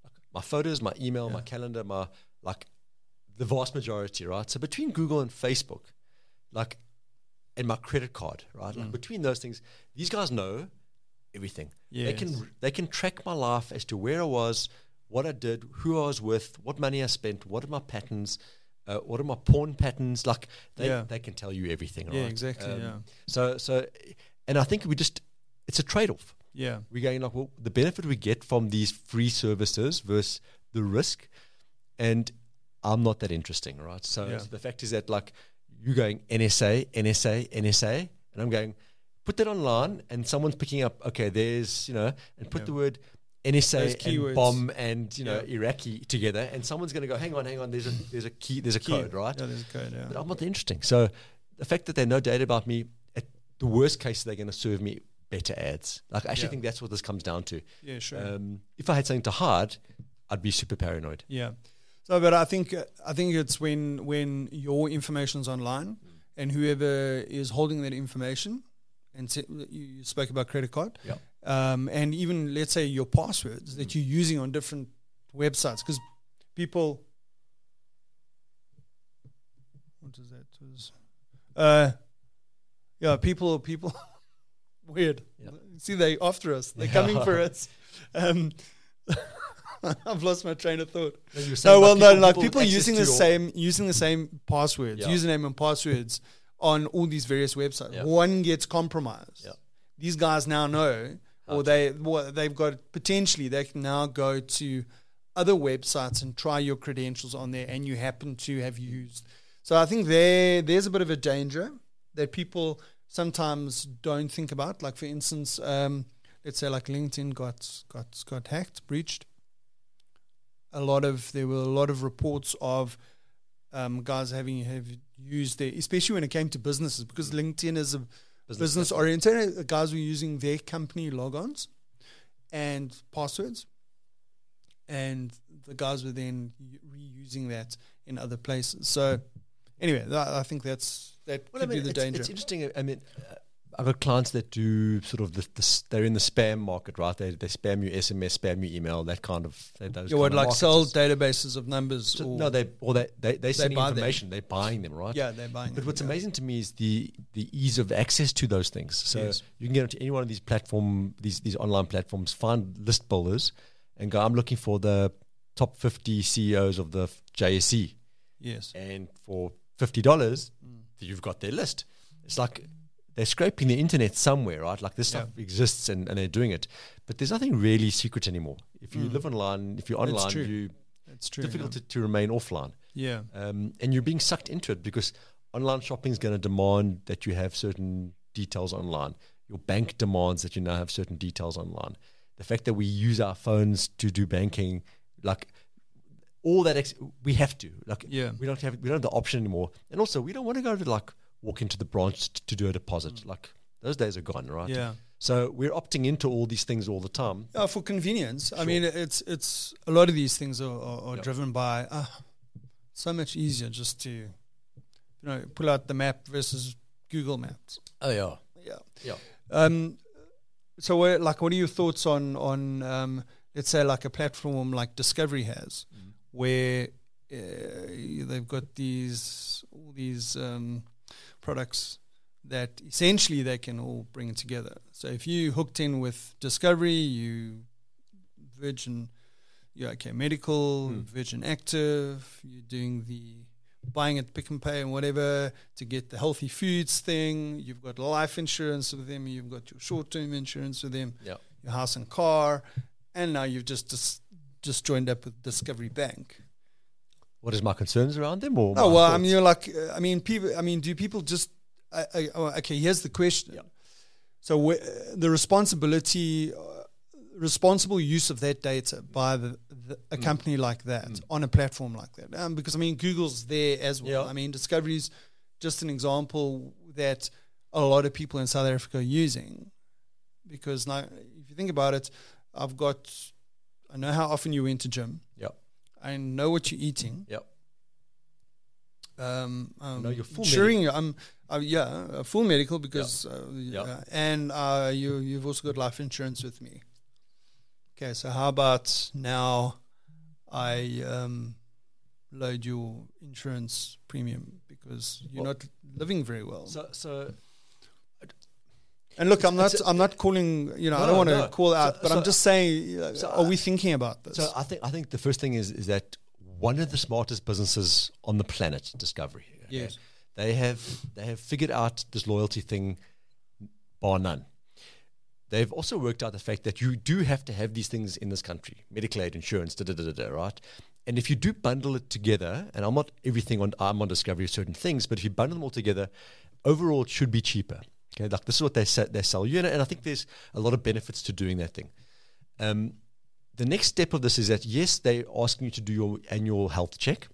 Like my photos, my email, my calendar, my, like, the vast majority, right? So between Google and Facebook, like, and my credit card, right? Like Mm. between those things, these guys know everything. They can they can track my life as to where I was, what I did, who I was with, what money I spent, what are my patterns, uh, what are my porn patterns. Like they, Yeah. they can tell you everything. Right? Yeah, exactly. Um, yeah, So so, and I think we just it's a trade off. yeah, We're going like well, the benefit we get from these free services versus the risk, and I'm not that interesting, right? So, Yeah. so the fact is that like you're going NSA, NSA, NSA, and I'm going put that online, and someone's picking up. Okay, there's you know, and put Yeah. the word NSA and bomb and you know Yeah. Iraqi together, and someone's going to go, hang on, hang on. There's a there's a key, there's a Key. code, right? Yeah, there's a code. Yeah, But I'm not that interesting. So the fact that they know data about me, at the worst case, they're going to serve me better ads. Like I actually Yeah. think that's what this comes down to. yeah, sure. Um, if I had something to hide, I'd be super paranoid. Yeah. So, but I think uh, I think it's when when your information's online, and whoever is holding that information, and you you spoke about credit card, Yeah. Um, and even let's say your passwords that you're using on different websites, because people, what is that? Was, uh, yeah, people, people, weird. Yeah. See, they after us. They're Yeah. coming for us. Um, I've lost my train of thought. No, well, no, like people access using the same using the same passwords, Yeah. username and passwords on all these various websites. One gets compromised. These guys now know, or they well, they've got potentially they can now go to other websites and try your credentials on there, and you happen to have used. So I think there there's a bit of a danger that people sometimes don't think about. Like for instance, um, let's say like LinkedIn got got got hacked, breached. A lot of there were a lot of reports of um, guys having have used their, especially when it came to businesses, because LinkedIn is a business oriented. The guys were using their company logons and passwords, and the guys were then reusing that in other places. So, anyway, that, I think that's that Well, I could mean, be the it's, danger. it's interesting. I mean, I've got clients that do sort of the, the they're in the spam market, right? They they spam you SMS, spam you email, that kind of they, those you would like sell databases of numbers. So- or, no, they or they they they sending buy them. information. They're buying them, right? yeah, they're buying. But them, what's yeah. amazing to me is the the ease of access to those things. So Yes. you can get onto any one of these platform these these online platforms, find list builders, and go. I'm looking for the top 50 CEOs of the JSE, Yes. and for fifty dollars, Mm. you've got their list. It's like they're scraping the internet somewhere, right? Like this stuff exists and, and they're doing it, but there's nothing really secret anymore. If you Mm. live online, if you're online, true. you That's true. difficult to, to remain offline yeah. um, and you're being sucked into it because online shopping is going to demand that you have certain details online. Your bank demands that you now have certain details online. The fact that we use our phones to do banking, like all that, ex- we have to. Like Yeah. we don't have we don't have the option anymore. And also, we don't want to go to like walk into the branch t- to do a deposit. Like those days are gone, right? Mm. Yeah. So we're opting into all these things all the time. Yeah, for convenience. I mean, it's it's a lot of these things are, are, are Yeah. driven by uh, so much easier just to you know pull out the map versus Google Maps. Oh yeah, Yeah. yeah. Um, so, what, like, what are your thoughts on on um, let's say like a platform like Discovery has, Mm. where uh, they've got these all these um, products that essentially they can all bring together. So if you hooked in with Discovery, you Virgin, you're okay medical, Hmm. Virgin Active, you're doing the buying at Pick n Pay and whatever to get the healthy foods thing. You've got life insurance with them. You've got your short term insurance with them. Yeah. Your house and car, and now you've just just, just joined up with Discovery Bank. What is my concerns around them? Or Oh my well, I mean, you're like, I mean, people. I mean, do people just? I, I, oh, okay, here's the question. Yeah. So the responsibility, uh, responsible use of that data by the, the, a Mm. company like that Mm. on a platform like that, um, because I mean, Google's there as well. Yeah. I mean, Discovery's just an example that a lot of people in South Africa are using. Because now, if you think about it, I've got, I know how often you went to gym. Yep. I know what you're eating. Yep. Um, um, know your full ensuring I'm, uh, yeah, a full medical because, uh, Yeah. yeah, and uh, you you've also got life insurance with me. Okay, so how about now? I um, load your insurance premium because you're Well- not living very well. So, so and look, I'm not it's I'm not calling you know I don't want to no. call out, So- but so- I'm just saying, so are we thinking about this? So I think I think the first thing is is that one of the smartest businesses on the planet, Discovery. Yes. They have they have figured out this loyalty thing bar none. They've also worked out the fact that you do have to have these things in this country, medical aid, insurance, da da da da, da right? And if you do bundle it together, and I'm not everything on I'm on Discovery certain things, but if you bundle them all together, overall it should be cheaper. Okay, like this is what they sa- they sell you, and, I think there's a lot of benefits to doing that thing. Um, the next step of this is that yes, they're asking you to do your annual health check.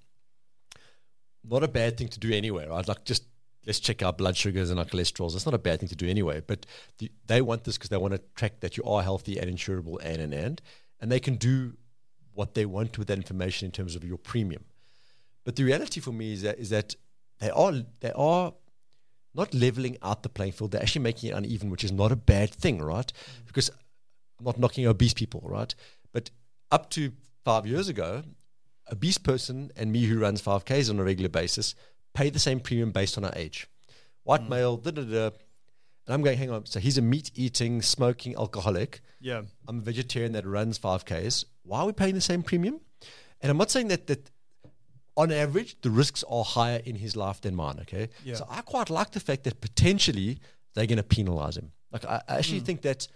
Not a bad thing to do anyway, right? Like just let's check our blood sugars and our cholesterols. That's not a bad thing to do anyway. But the, they want this because they want to track that you are healthy and insurable and and and, and they can do what they want with that information in terms of your premium. But the reality for me is that is that they are they are not leveling out the playing field. They're actually making it uneven, which is not a bad thing, right? Because I'm not knocking obese people, right? But up to five years ago, a obese person and me who runs 5Ks on a regular basis pay the same premium based on our age. White mm. male, da da da. And I'm going, hang on. So he's a meat eating, smoking alcoholic. yeah, I'm a vegetarian that runs 5Ks. Why are we paying the same premium? And I'm not saying that that on average the risks are higher in his life than mine. Okay, Yeah. so I quite like the fact that potentially they're going to penalize him. Like I, I actually think that's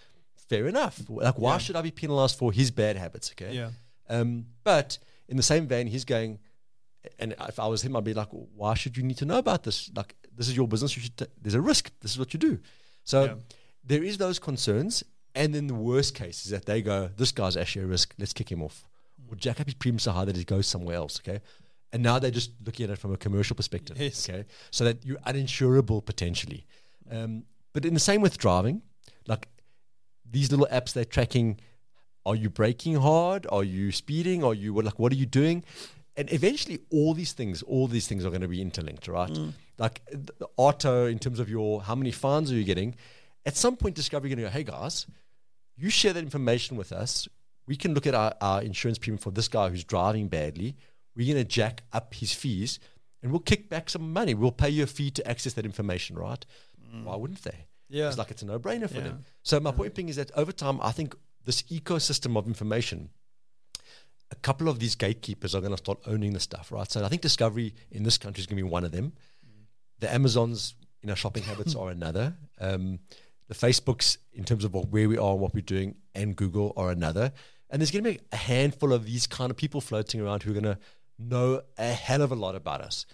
fair enough. Like why Yeah. should I be penalized for his bad habits? Okay, yeah, um, but in the same vein, he's going, and if I was him, I'd be like, why should you need to know about this? Like, this is your business. You should. T- there's a risk. This is what you do. So Yeah. there is those concerns, and then the worst case is that they go, this guy's actually a risk. Let's kick him off. Or jack up his premium so high that he goes somewhere else. Okay. And now they're just looking at it from a commercial perspective. Yes. Okay. So that you're uninsurable potentially. Um, but in the same with driving, like these little apps, they're tracking are you braking hard? Are you speeding? Are you what like what are you doing? And eventually, all these things, all these things are going to be interlinked, right? Like the the auto, in terms of your how many fines are you getting? At some point, Discovery going to go, hey guys, you share that information with us. We can look at our, our insurance premium for this guy who's driving badly. We're going to jack up his fees, and we'll kick back some money. We'll pay you a fee to access that information, right? Why wouldn't they? yeah. It's like it's a no-brainer for Yeah. them. So my point being is that over time, I think this ecosystem of information, a couple of these gatekeepers are going to start owning the stuff, right? So I think Discovery in this country is going to be one of them. The Amazons in our shopping habits are another. Um, the Facebooks in terms of what, where we are and what we're doing, and Google are another. And there's going to be a handful of these kind of people floating around who are going to know a hell of a lot about us.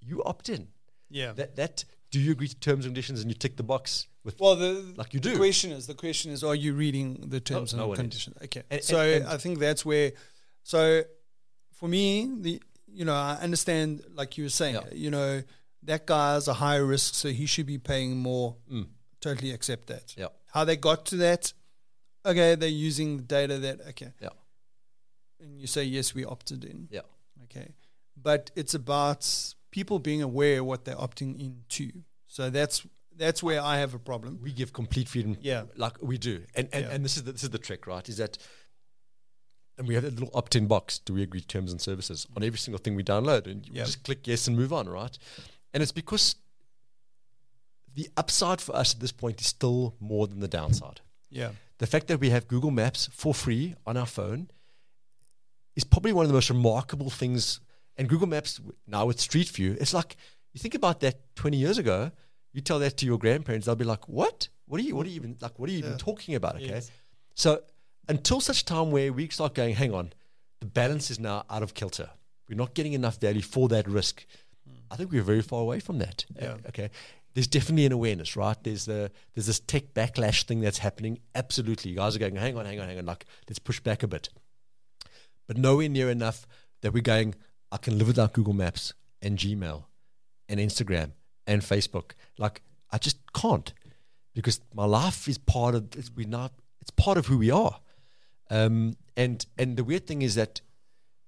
You opt in. yeah. That that do you agree to terms and conditions and you tick the box with Well, the Like you the do. question is the question is are you reading the terms no and is. conditions? Okay, And- so and- and- I think that's where. So for me, the you know I understand like you were saying, Yeah. you know that guy's a higher risk, so he should be paying more. Mm. Totally accept that. Yeah. How they got to that? Okay, they're using the data that okay. Yeah. And you say yes, we opted in. Yeah. Okay, but it's about people being aware what they're opting into. So that's that's where I have a problem. we give complete freedom Yeah. like we do and and, Yeah. and this is the, this is the trick right is that and we have that little opt-in box do we agree terms and services on every single thing we download and you Yeah. just click yes and move on right and it's because the upside for us at this point is still more than the downside Yeah. the fact that we have Google Maps for free on our phone is probably one of the most remarkable things. And Google Maps now with Street View, it's like you think about that 20 years ago. You tell that to your grandparents, they'll be like, "What? What are you? What are you even like? What are you even talking about?" Okay, Yes. so until such time where we start going, "Hang on, the balance is now out of kilter. We're not getting enough value for that risk." Hmm. I think we're very far away from that. Yeah. Okay. There's definitely an awareness, right? There's the there's this tech backlash thing that's happening. Absolutely, you guys are going, hang on, hang on, hang on. Like, let's push back a bit, but nowhere near enough that we're going. I can live without Google Maps and Gmail, and Instagram and Facebook. Like, I just can't because my life is part of it's, we not it's part of who we are. Um, and and the weird thing is that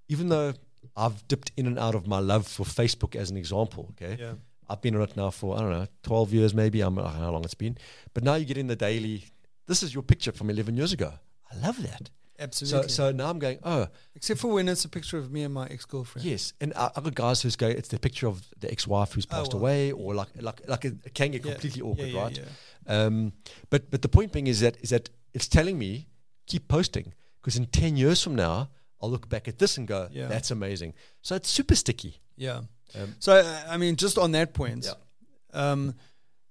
even though I've dipped in and out of my love for Facebook as an example, okay, Yeah. I've been on it now for I don't know twelve years maybe. I'm I don't know how long it's been, but now you get in the daily. This is your picture from eleven years ago. I love that. Absolutely. So so now I'm going oh Except for when it's a picture of me and my ex girlfriend. Yes, and uh, other guys who's go, it's the picture of the ex-wife who's Oh, passed away, or like like like it, it can get Yeah. completely awkward, yeah, right? yeah. Um, but but the point being is that is that it's telling me keep posting because in ten years from now I'll look back at this and go, Yeah. that's amazing. So it's super sticky. Yeah. Um, So uh, I mean, just on that point, Yeah. um,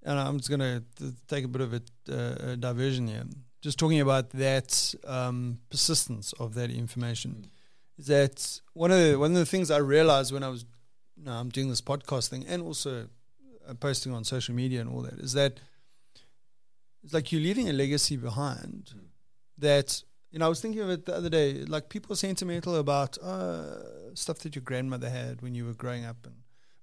and I'm just gonna t- take a bit of a, uh, a diversion here. Just talking about that um, persistence of that information. Mm. Is that one of the one of the things I realized when I was, you know, I'm doing this podcast thing and also uh, posting on social media and all that is that it's like you're leaving a legacy behind Mm. that you know I was thinking of it the other day like people are sentimental about uh, stuff that your grandmother had when you were growing up and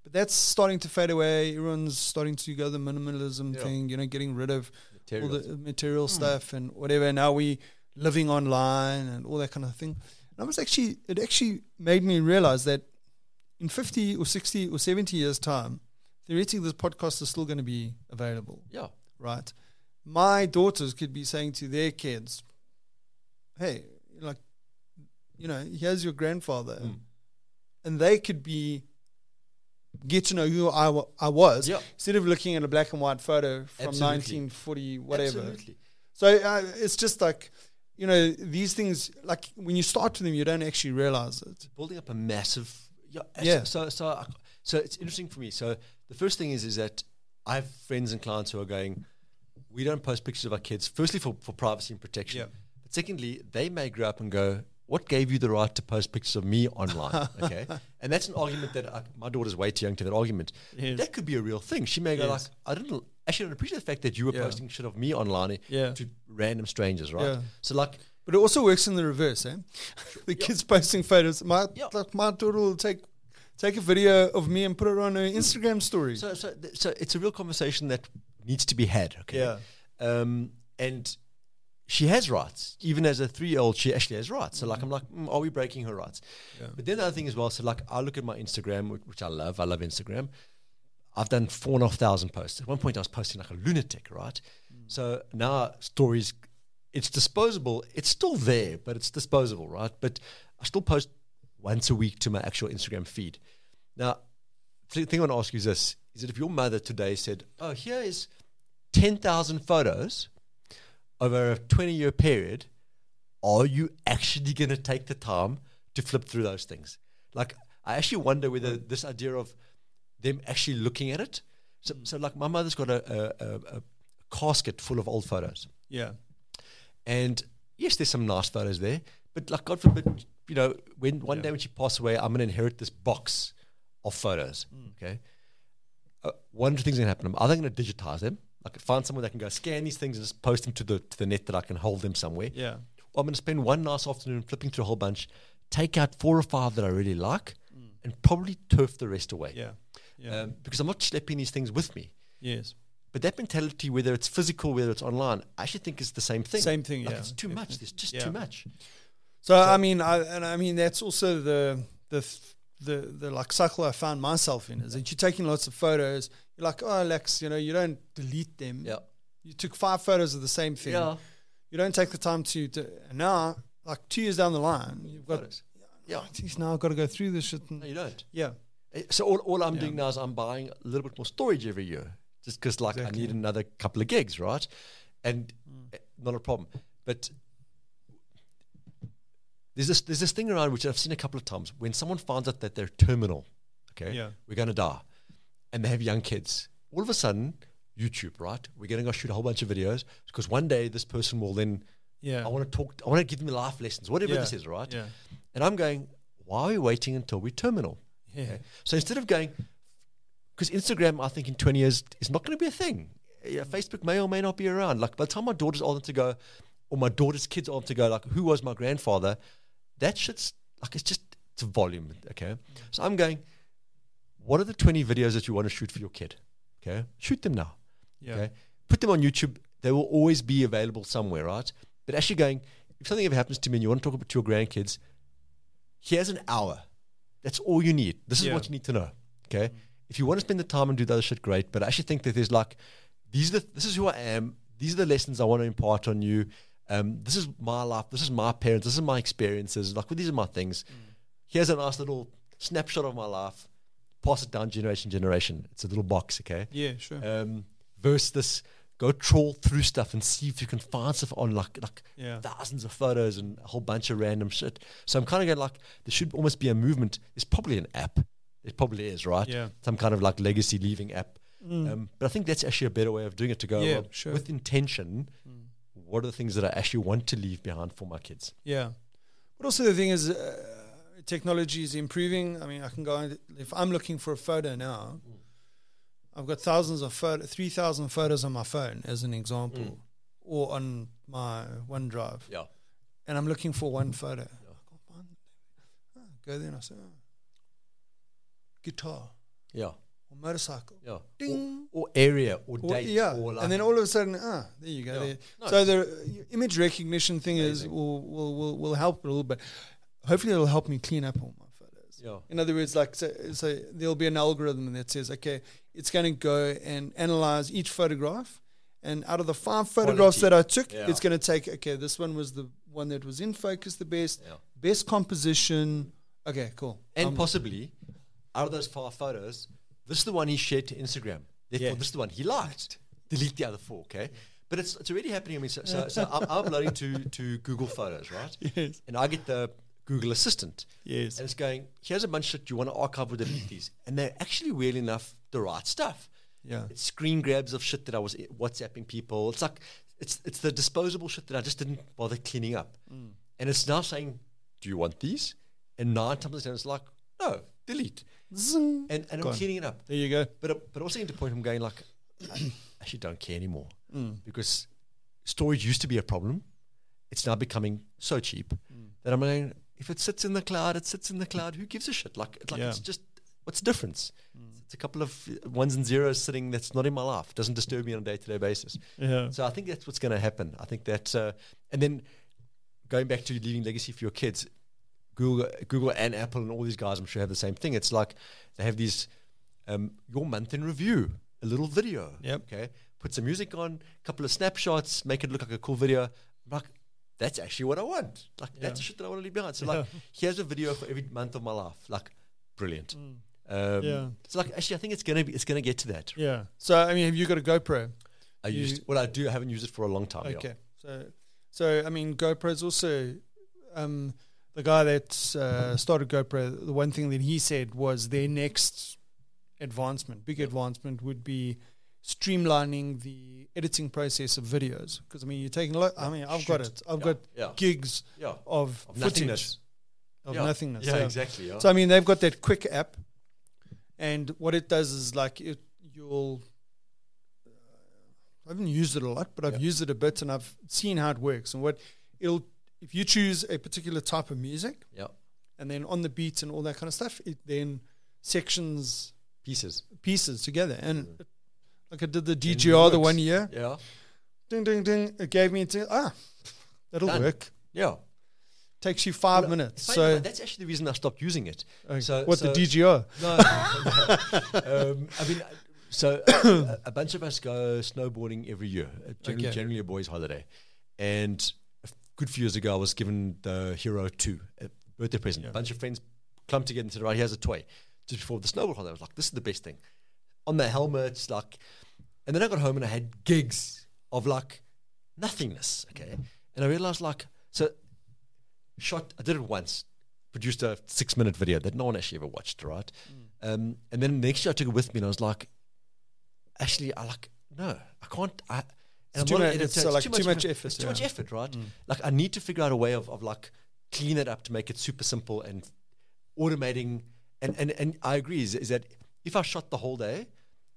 but that's starting to fade away everyone's starting to go the minimalism Yeah. thing you know getting rid of all the material stuff and whatever. Now we living online and all that kind of thing. And I was actually it actually made me realize that in 50 or 60 or 70 years time theoretically this podcast is still going to be available. Yeah, right? My daughters could be saying to their kids, "Hey, like, you know, here's your grandfather," Mm. and they could be get to know who I, I was yeah, instead of looking at a black and white photo from Absolutely. 1940 whatever. Absolutely. So uh, it's just like, you know, these things. Like when you start to them, you don't actually realize it. building up a massive yeah, Yeah. So so so it's interesting for me. So the first thing is is that I have friends and clients who are going, we don't post pictures of our kids. Firstly, for, for privacy and protection. Yeah. But secondly, they may grow up and go, what gave you the right to post pictures of me online? Okay, and that's an argument that I, my daughter's way too young to that argument. Yes. That could be a real thing. She may go Yes. like, I don't actually don't appreciate the fact that you were Yeah. posting shit of me online Yeah. to random strangers, right? Yeah. So like, But it also works in the reverse, eh? the kids posting photos. My like my daughter will take take a video of me and put it on her Instagram story. so so th- so it's a real conversation that needs to be had. Okay. yeah, um, and she has rights. Even as a three-year-old, she actually has rights. So, like, I'm like, mm, are we breaking her rights? Yeah. But then the other thing as well. So, like, I look at my Instagram, which, which I love. I love Instagram. I've done four and a half thousand posts. At one point, I was posting like a lunatic, right? So now stories, it's disposable. It's still there, but it's disposable, right? But I still post once a week to my actual Instagram feed. Now, the thing I want to ask you is this: is that if your mother today said, "Oh, here is ten thousand photos over a twenty-year period," are you actually going to take the time to flip through those things? Like, I actually wonder whether this idea of them actually looking at it. So, so like, my mother's got a, a, a, casket full of old photos. yeah, And yes, there's some nice photos there, but like God forbid, you know, when one Yeah. day when she passes away, I'm gonna inherit this box of photos. Okay. Uh, one of the things that happen. I'm either gonna digitize them, like find someone that can go scan these things and just post them to the to the net that I can hold them somewhere. yeah, Or I'm gonna spend one nice afternoon flipping through a whole bunch, take out four or five that I really like, and probably turf the rest away. yeah, yeah. Um, because I'm not schlepping these things with me. yes, But that mentality, whether it's physical, whether it's online, I actually think is the same thing. same thing. Like yeah, it's too much. There's just Yeah. too much. So, I mean, I, and I mean that's also the the the the like cycle I found myself in is that you're taking lots of photos. You're like, oh, Lex, you know, you don't delete them. Yeah. You took five photos of the same thing. Yeah. You don't take the time to, to and now, like two years down the line, you've got. Photos. Yeah, geez, now I've got to go through this shit. No, you don't. yeah, Eh, So all, all I'm Yeah. doing now is I'm buying a little bit more storage every year, just because like Exactly. I need another couple of gigs, right? And eh, not a problem. But there's this there's this thing around which I've seen a couple of times when someone finds out that they're terminal, okay, Yeah. we're going to die, and they have young kids. All of a sudden, YouTube, right? We're going to go shoot a whole bunch of videos because one day this person will then. yeah, I want to talk. I want to give them life lessons, whatever Yeah. this is, right? yeah, And I'm going. Why are we waiting until we're terminal? yeah, Okay. So instead of going, because Instagram, I think in 20 years is not going to be a thing. Yeah, Facebook may or may not be around. Like by the time my daughter's old enough to go, or my daughter's kids old enough to go, like who was my grandfather? That shit's like it's just it's a volume. Okay. So I'm going. What are the 20 videos that you want to shoot for your kid? Okay, shoot them now. Yeah. Okay, put them on YouTube. They will always be available somewhere, right? But actually, going if something ever happens to me and you want to talk about to your grandkids, here's an hour. That's all you need. This is Yeah. what you need to know. Okay, mm. if you want to spend the time and do the other shit, great. But I actually think that there's like these are the, this is who I am. These are the lessons I want to impart on you. Um, this is my life. This is my parents. This is my experiences. Like, well, these are my things. Here's a nice little snapshot of my life. Pass it down generation to generation. It's a little box, okay? Yeah, sure. Um, versus this, go trawl through stuff and see if you can find stuff on like like Yeah. thousands of photos and a whole bunch of random shit. So I'm kind of going like there should almost be a movement. There's probably an app. It probably is, right? Yeah. Some kind of like legacy leaving app. Um, but I think that's actually a better way of doing it to go Yeah, well, sure. with intention. What are the things that I actually want to leave behind for my kids? Yeah. But also the thing is, uh, technology is improving. I mean, I can go if I'm looking for a photo now, I've got thousands of photo, 3,000 photos on my phone as an example, or on my OneDrive, Yeah. and I'm looking for one photo. I can't find it. Ah, go there and I say, oh, guitar Yeah. Or motorcycle. Yeah. Ding. Or, or area or Or- date. yeah, Or like, and then all of a sudden, ah, there you go. Yeah. There. Nice. So the uh, image recognition thing is will, will will will help a little bit. Hopefully, it'll help me clean up all my photos. yeah. In other words, like so, so there'll be an algorithm that says, okay, it's going to go and analyze each photograph, and out of the five photographs Quality. that I took, Yeah. it's going to take, okay, this one was the one that was in focus the best, Yeah. best composition. Okay, cool. And Um, possibly, out of those five photos, this is the one he shared to Instagram. Therefore, Yeah. this is the one he liked. Delete the other four, okay? But it's, it's already happening. I mean, so, so, so I'm, I'm uploading to, to Google Photos, right? yes, And I get the Google Assistant. yes, And it's going, here's a bunch of shit you want to archive or delete these. And they're actually, weirdly enough, the right stuff. yeah, It's screen grabs of shit that I was WhatsApping people. It's like, it's, it's the disposable shit that I just didn't bother cleaning up. Mm. And it's now saying, do you want these? And nine times out of ten, it's like, no, delete. Zing. And, and I'm cleaning it up. There you go. But, uh, but also into the point I'm going like, I actually don't care anymore Mm. because storage used to be a problem. It's now becoming so cheap Mm. that I'm going, if it sits in the cloud, it sits in the cloud. Who gives a shit? Like, it's like Yeah. it's just, what's the difference? Mm. It's a couple of ones and zeros sitting that's not in my life. Doesn't disturb me on a day to day basis. Yeah, So I think that's what's going to happen. I think that, uh, and then going back to leaving legacy for your kids, Google, Google and Apple and all these guys, I'm sure have the same thing. It's like they have these um, your month in review, a little video. Yep. Okay. Put some music on, a couple of snapshots, make it look like a cool video. Like, that's actually what I want. Like that's the shit that I want to leave behind. So like, here's a video for every month of my life. Like, brilliant. Um, Yeah. So like, actually, I think it's gonna be, it's gonna get to that. yeah. So I mean, have you got a GoPro? I You- used, well, I do. I haven't used it for a long time. yeah. Okay. So, so I mean, GoPro's also um, the guy that uh, started GoPro. The one thing that he said was their next advancement, big advancement, would be streamlining the editing process of videos. Because I mean, you're taking a lot. I mean, I've got it. I've Yeah. got Yeah. gigs Yeah. of, Of footage nothingness. of nothingness. Yeah, So- exactly. So I mean, they've got that Quik app, and what it does is like it, you'll. I haven't used it a lot, but I've used it a bit, and I've seen how it works. And what it'll, if you choose a particular type of music, yeah. and then on the beat and all that kind of stuff, it then sections Pieces. pieces together. And Mm. like I did the DGR the one year, Yeah. ding ding ding, it gave me to ah, that'll Done. work. Yeah. Takes you five Well, minutes. So enough, that's actually the reason I stopped using it. uh, so- what so- the DGR? No. um, I mean, so a, a bunch of us go snowboarding every year. Generally, Okay. generally a boys' holiday. And good few years ago, I was given the Hero 2, a birthday present. Yeah. A bunch of friends clumped together and said, right, here's a toy. Just before the snowboard holiday, I was like, this is the best thing. On the helmets, like, and then I got home and I had gigs of like nothingness. Okay. And I realized, like, so shot, I did it once, produced a six minute video that no one actually ever watched, right? Um, and then the next year I took it with me and I was like, actually, I like, no, I can't. I, and It's too much- it's, uh, like, too much effort, It's too yeah. much effort, right? Mm. Like, I need to figure out a way of, of like clean it up to make it super simple and automating. And, and, and I agree is, is that if I shot the whole day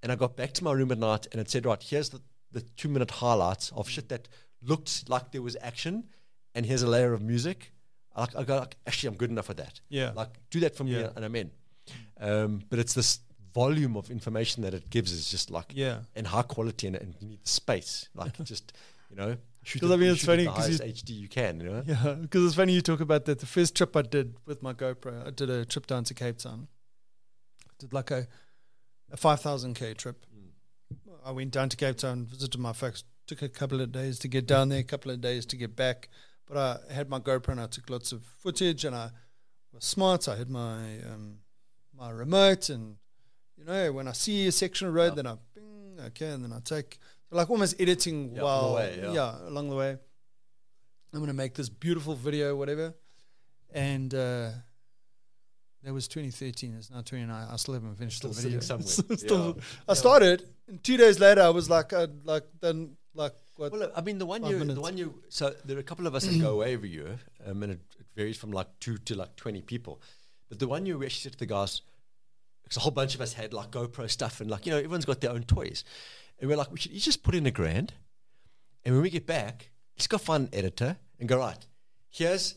and I got back to my room at night and it said, right, here's the, the two minute highlights of shit that looked like there was action and here's a layer of music, I, like, I go, like, actually, I'm good enough for that. Yeah. Like, do that for me Yeah. and I'm in. Um, but it's this volume of information that it gives is just like Yeah. and high quality and, and you need space. Like just you know, shoot 'Cause it- I mean, it's funny the 'cause you- highest HD you can. You know, Yeah, because it's funny you talk about that. The first trip I did with my GoPro, I did a trip down to Cape Town. I Did like a a five thousand k trip. I went down to Cape Town, visited my folks. Took a couple of days to get down there, a couple of days to get back. But I had my GoPro and I took lots of footage, and I was smart. I had my um, my remote, and you know when I see a section of road, Yeah. then I bing, okay, and then I take like almost editing Yeah, while way, yeah. along the way. I'm gonna make this beautiful video, whatever. And uh, that was 2013. It's now 29. I still haven't finished Still the video. somewhere. Still- Yeah. I started, and two days later, I was like, I'd like done like what? Well, I mean, the one you, minutes. the one you. So there are a couple of us that go away every year, um, and it, it varies from like two to like twenty people. But the one year we actually said to the guys, because a whole bunch of us had like GoPro stuff, and like you know everyone's got their own toys, and we're like, we should each just put in a grand, and when we get back, let's go find an editor and go right. Here's.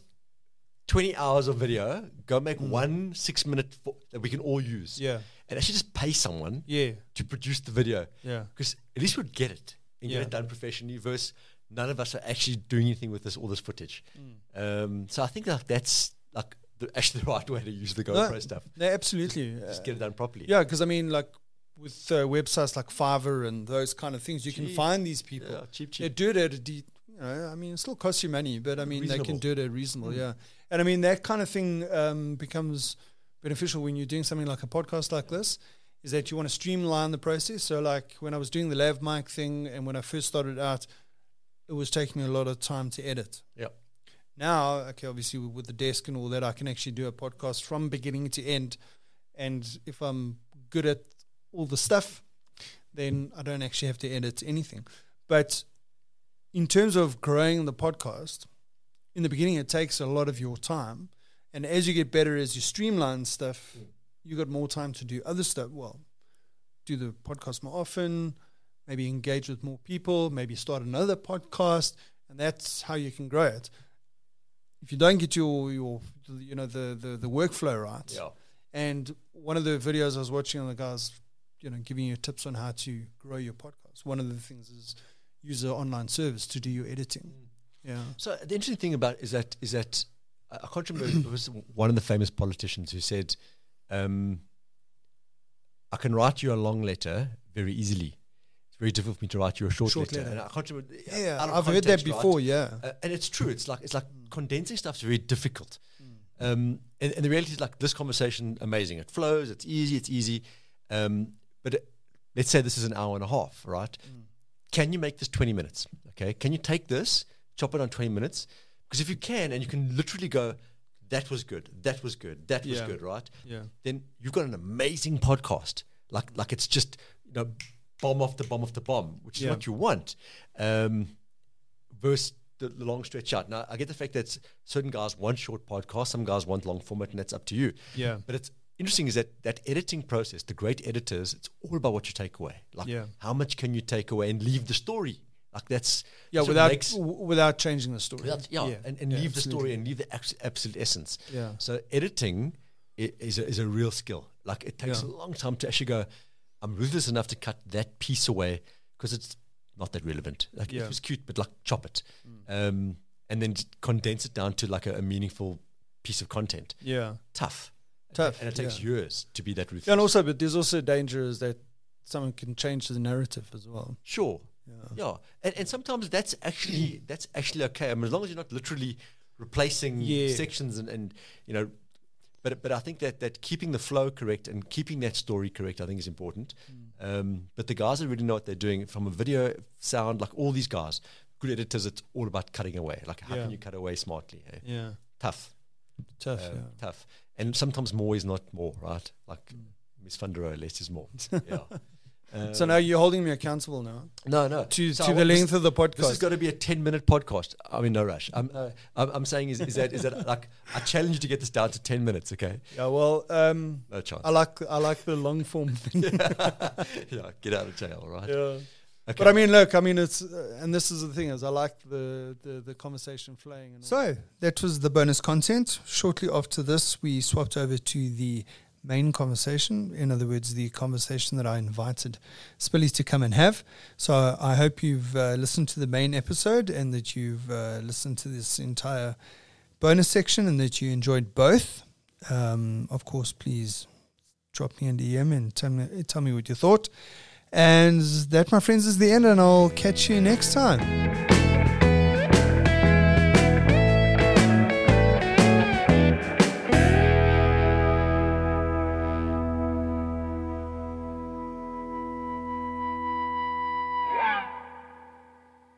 20 hours of video, go make one six minute fo- that we can all use. Mm. yeah, And actually just pay someone yeah, to produce the video yeah, because at least we'd get it and Yeah. get it done professionally. Versus none of us are actually doing anything with this all this footage. Mm. Um, so I think like that's like the, actually the right way to use the No, GoPro stuff. no, absolutely. Just Uh, get it done properly. yeah, because I mean, like with uh, websites like Fiverr and those kind of things, you can find these people. Yeah, cheap, They cheap. do it at a de- you know, I mean, it still costs you money, but I mean, they can do it at reasonable, Mm. yeah. And I mean, that kind of thing um, becomes beneficial when you're doing something like a podcast like this. Is that you want to streamline the process? So, like when I was doing the lav mic thing, and when I first started out, it was taking me a lot of time to edit. Yep. Now, okay, obviously with the desk and all that, I can actually do a podcast from beginning to end. And if I'm good at all the stuff, then I don't actually have to edit anything. But in terms of growing the podcast, in the beginning, it takes a lot of your time. And as you get better, as you streamline stuff, you got more time to do other stuff. Well, do the podcast more often, maybe engage with more people, maybe start another podcast, and that's how you can grow it. If you don't get your your you know the the, the workflow right, Yeah. and one of the videos I was watching on the guys, you know, giving you tips on how to grow your podcast. One of the things is use an online service to do your editing. Yeah. So the interesting thing about is that is that I I can't remember. it was one of the famous politicians who said, um, "I can write you a long letter very easily. It's very difficult for me to write you a short, Short letter." letter. And I can't remember. Yeah, I've heard that context, right? before. Yeah. Uh, and it's true. It's like it's like Mm. condensing stuff's very difficult. Um, and, and the reality is like this conversation, amazing. It flows. It's easy. It's easy. Um, but it, let's say this is an hour and a half, right? Mm. Can you make this twenty minutes? Okay. Can you take this, chop it on twenty minutes? Because if you can, and you can literally go, that was good. That was good. That was Yeah. good. Right? Yeah. Then you've got an amazing podcast. Like like it's just you know bomb off the bomb off the bomb, which is Yeah. what you want. Um, versus the, the long stretch out. Now, I get the fact that certain guys want short podcasts, some guys want long format, and that's up to you. Yeah. But it's interesting is that that editing process, the great editors, it's all about what you take away. Like, Yeah. how much can you take away and leave the story? Like, that's Yeah. Without makes- w- without changing the story. without- yeah, and, and Yeah, leave the story and leave the abs- absolute essence. Yeah. So editing is a, is a real skill. Like it takes Yeah. a long time to actually go. I'm ruthless enough to cut that piece away because it's not that relevant. Like Yeah. it was cute, but like chop it, um, and then condense it down to like a, a meaningful piece of content. Yeah. Tough, Tough, and it takes yeah. years to be that ruthless. And also, but there's also a danger is that someone can change the narrative as well. sure, Yeah. yeah, and, and sometimes that's actually that's actually okay. I mean, as long as you're not literally replacing Yeah. sections and, and you know, but but I think that that keeping the flow correct and keeping that story correct, I think is important. Um, but the guys that really know what they're doing from a video, sound, like all these guys, good editors, it's all about cutting away. Like how Yeah. can you cut away smartly? eh? Yeah. Tough, Tough. uh, yeah. tough, and sometimes more is not more, right? Like Mies van der Rohe, less is more. yeah. So Um, now you're holding me accountable now no, no. to So to the want this- length of the podcast. This podcast. has got to be a ten-minute podcast. I mean, no rush. I'm, uh, I'm, I'm saying is, is that is that like I challenge you to get this down to ten minutes. Okay, yeah. Well, um, no chance. I like I like the long form thing. yeah, get out of jail, right? yeah. Okay. But I mean, look, I mean, it's uh, and this is the thing is I like the the, the conversation flowing. And so that was the bonus content. Shortly after this, we swapped over to the main conversation. In other words, the conversation that I invited Spillies to come and have. So I hope you've uh, listened to the main episode and that you've uh, listened to this entire bonus section and that you enjoyed both. Um, of course, please drop me an DM and tell me, tell me what you thought. And that, my friends, is the end, and I'll catch you next time.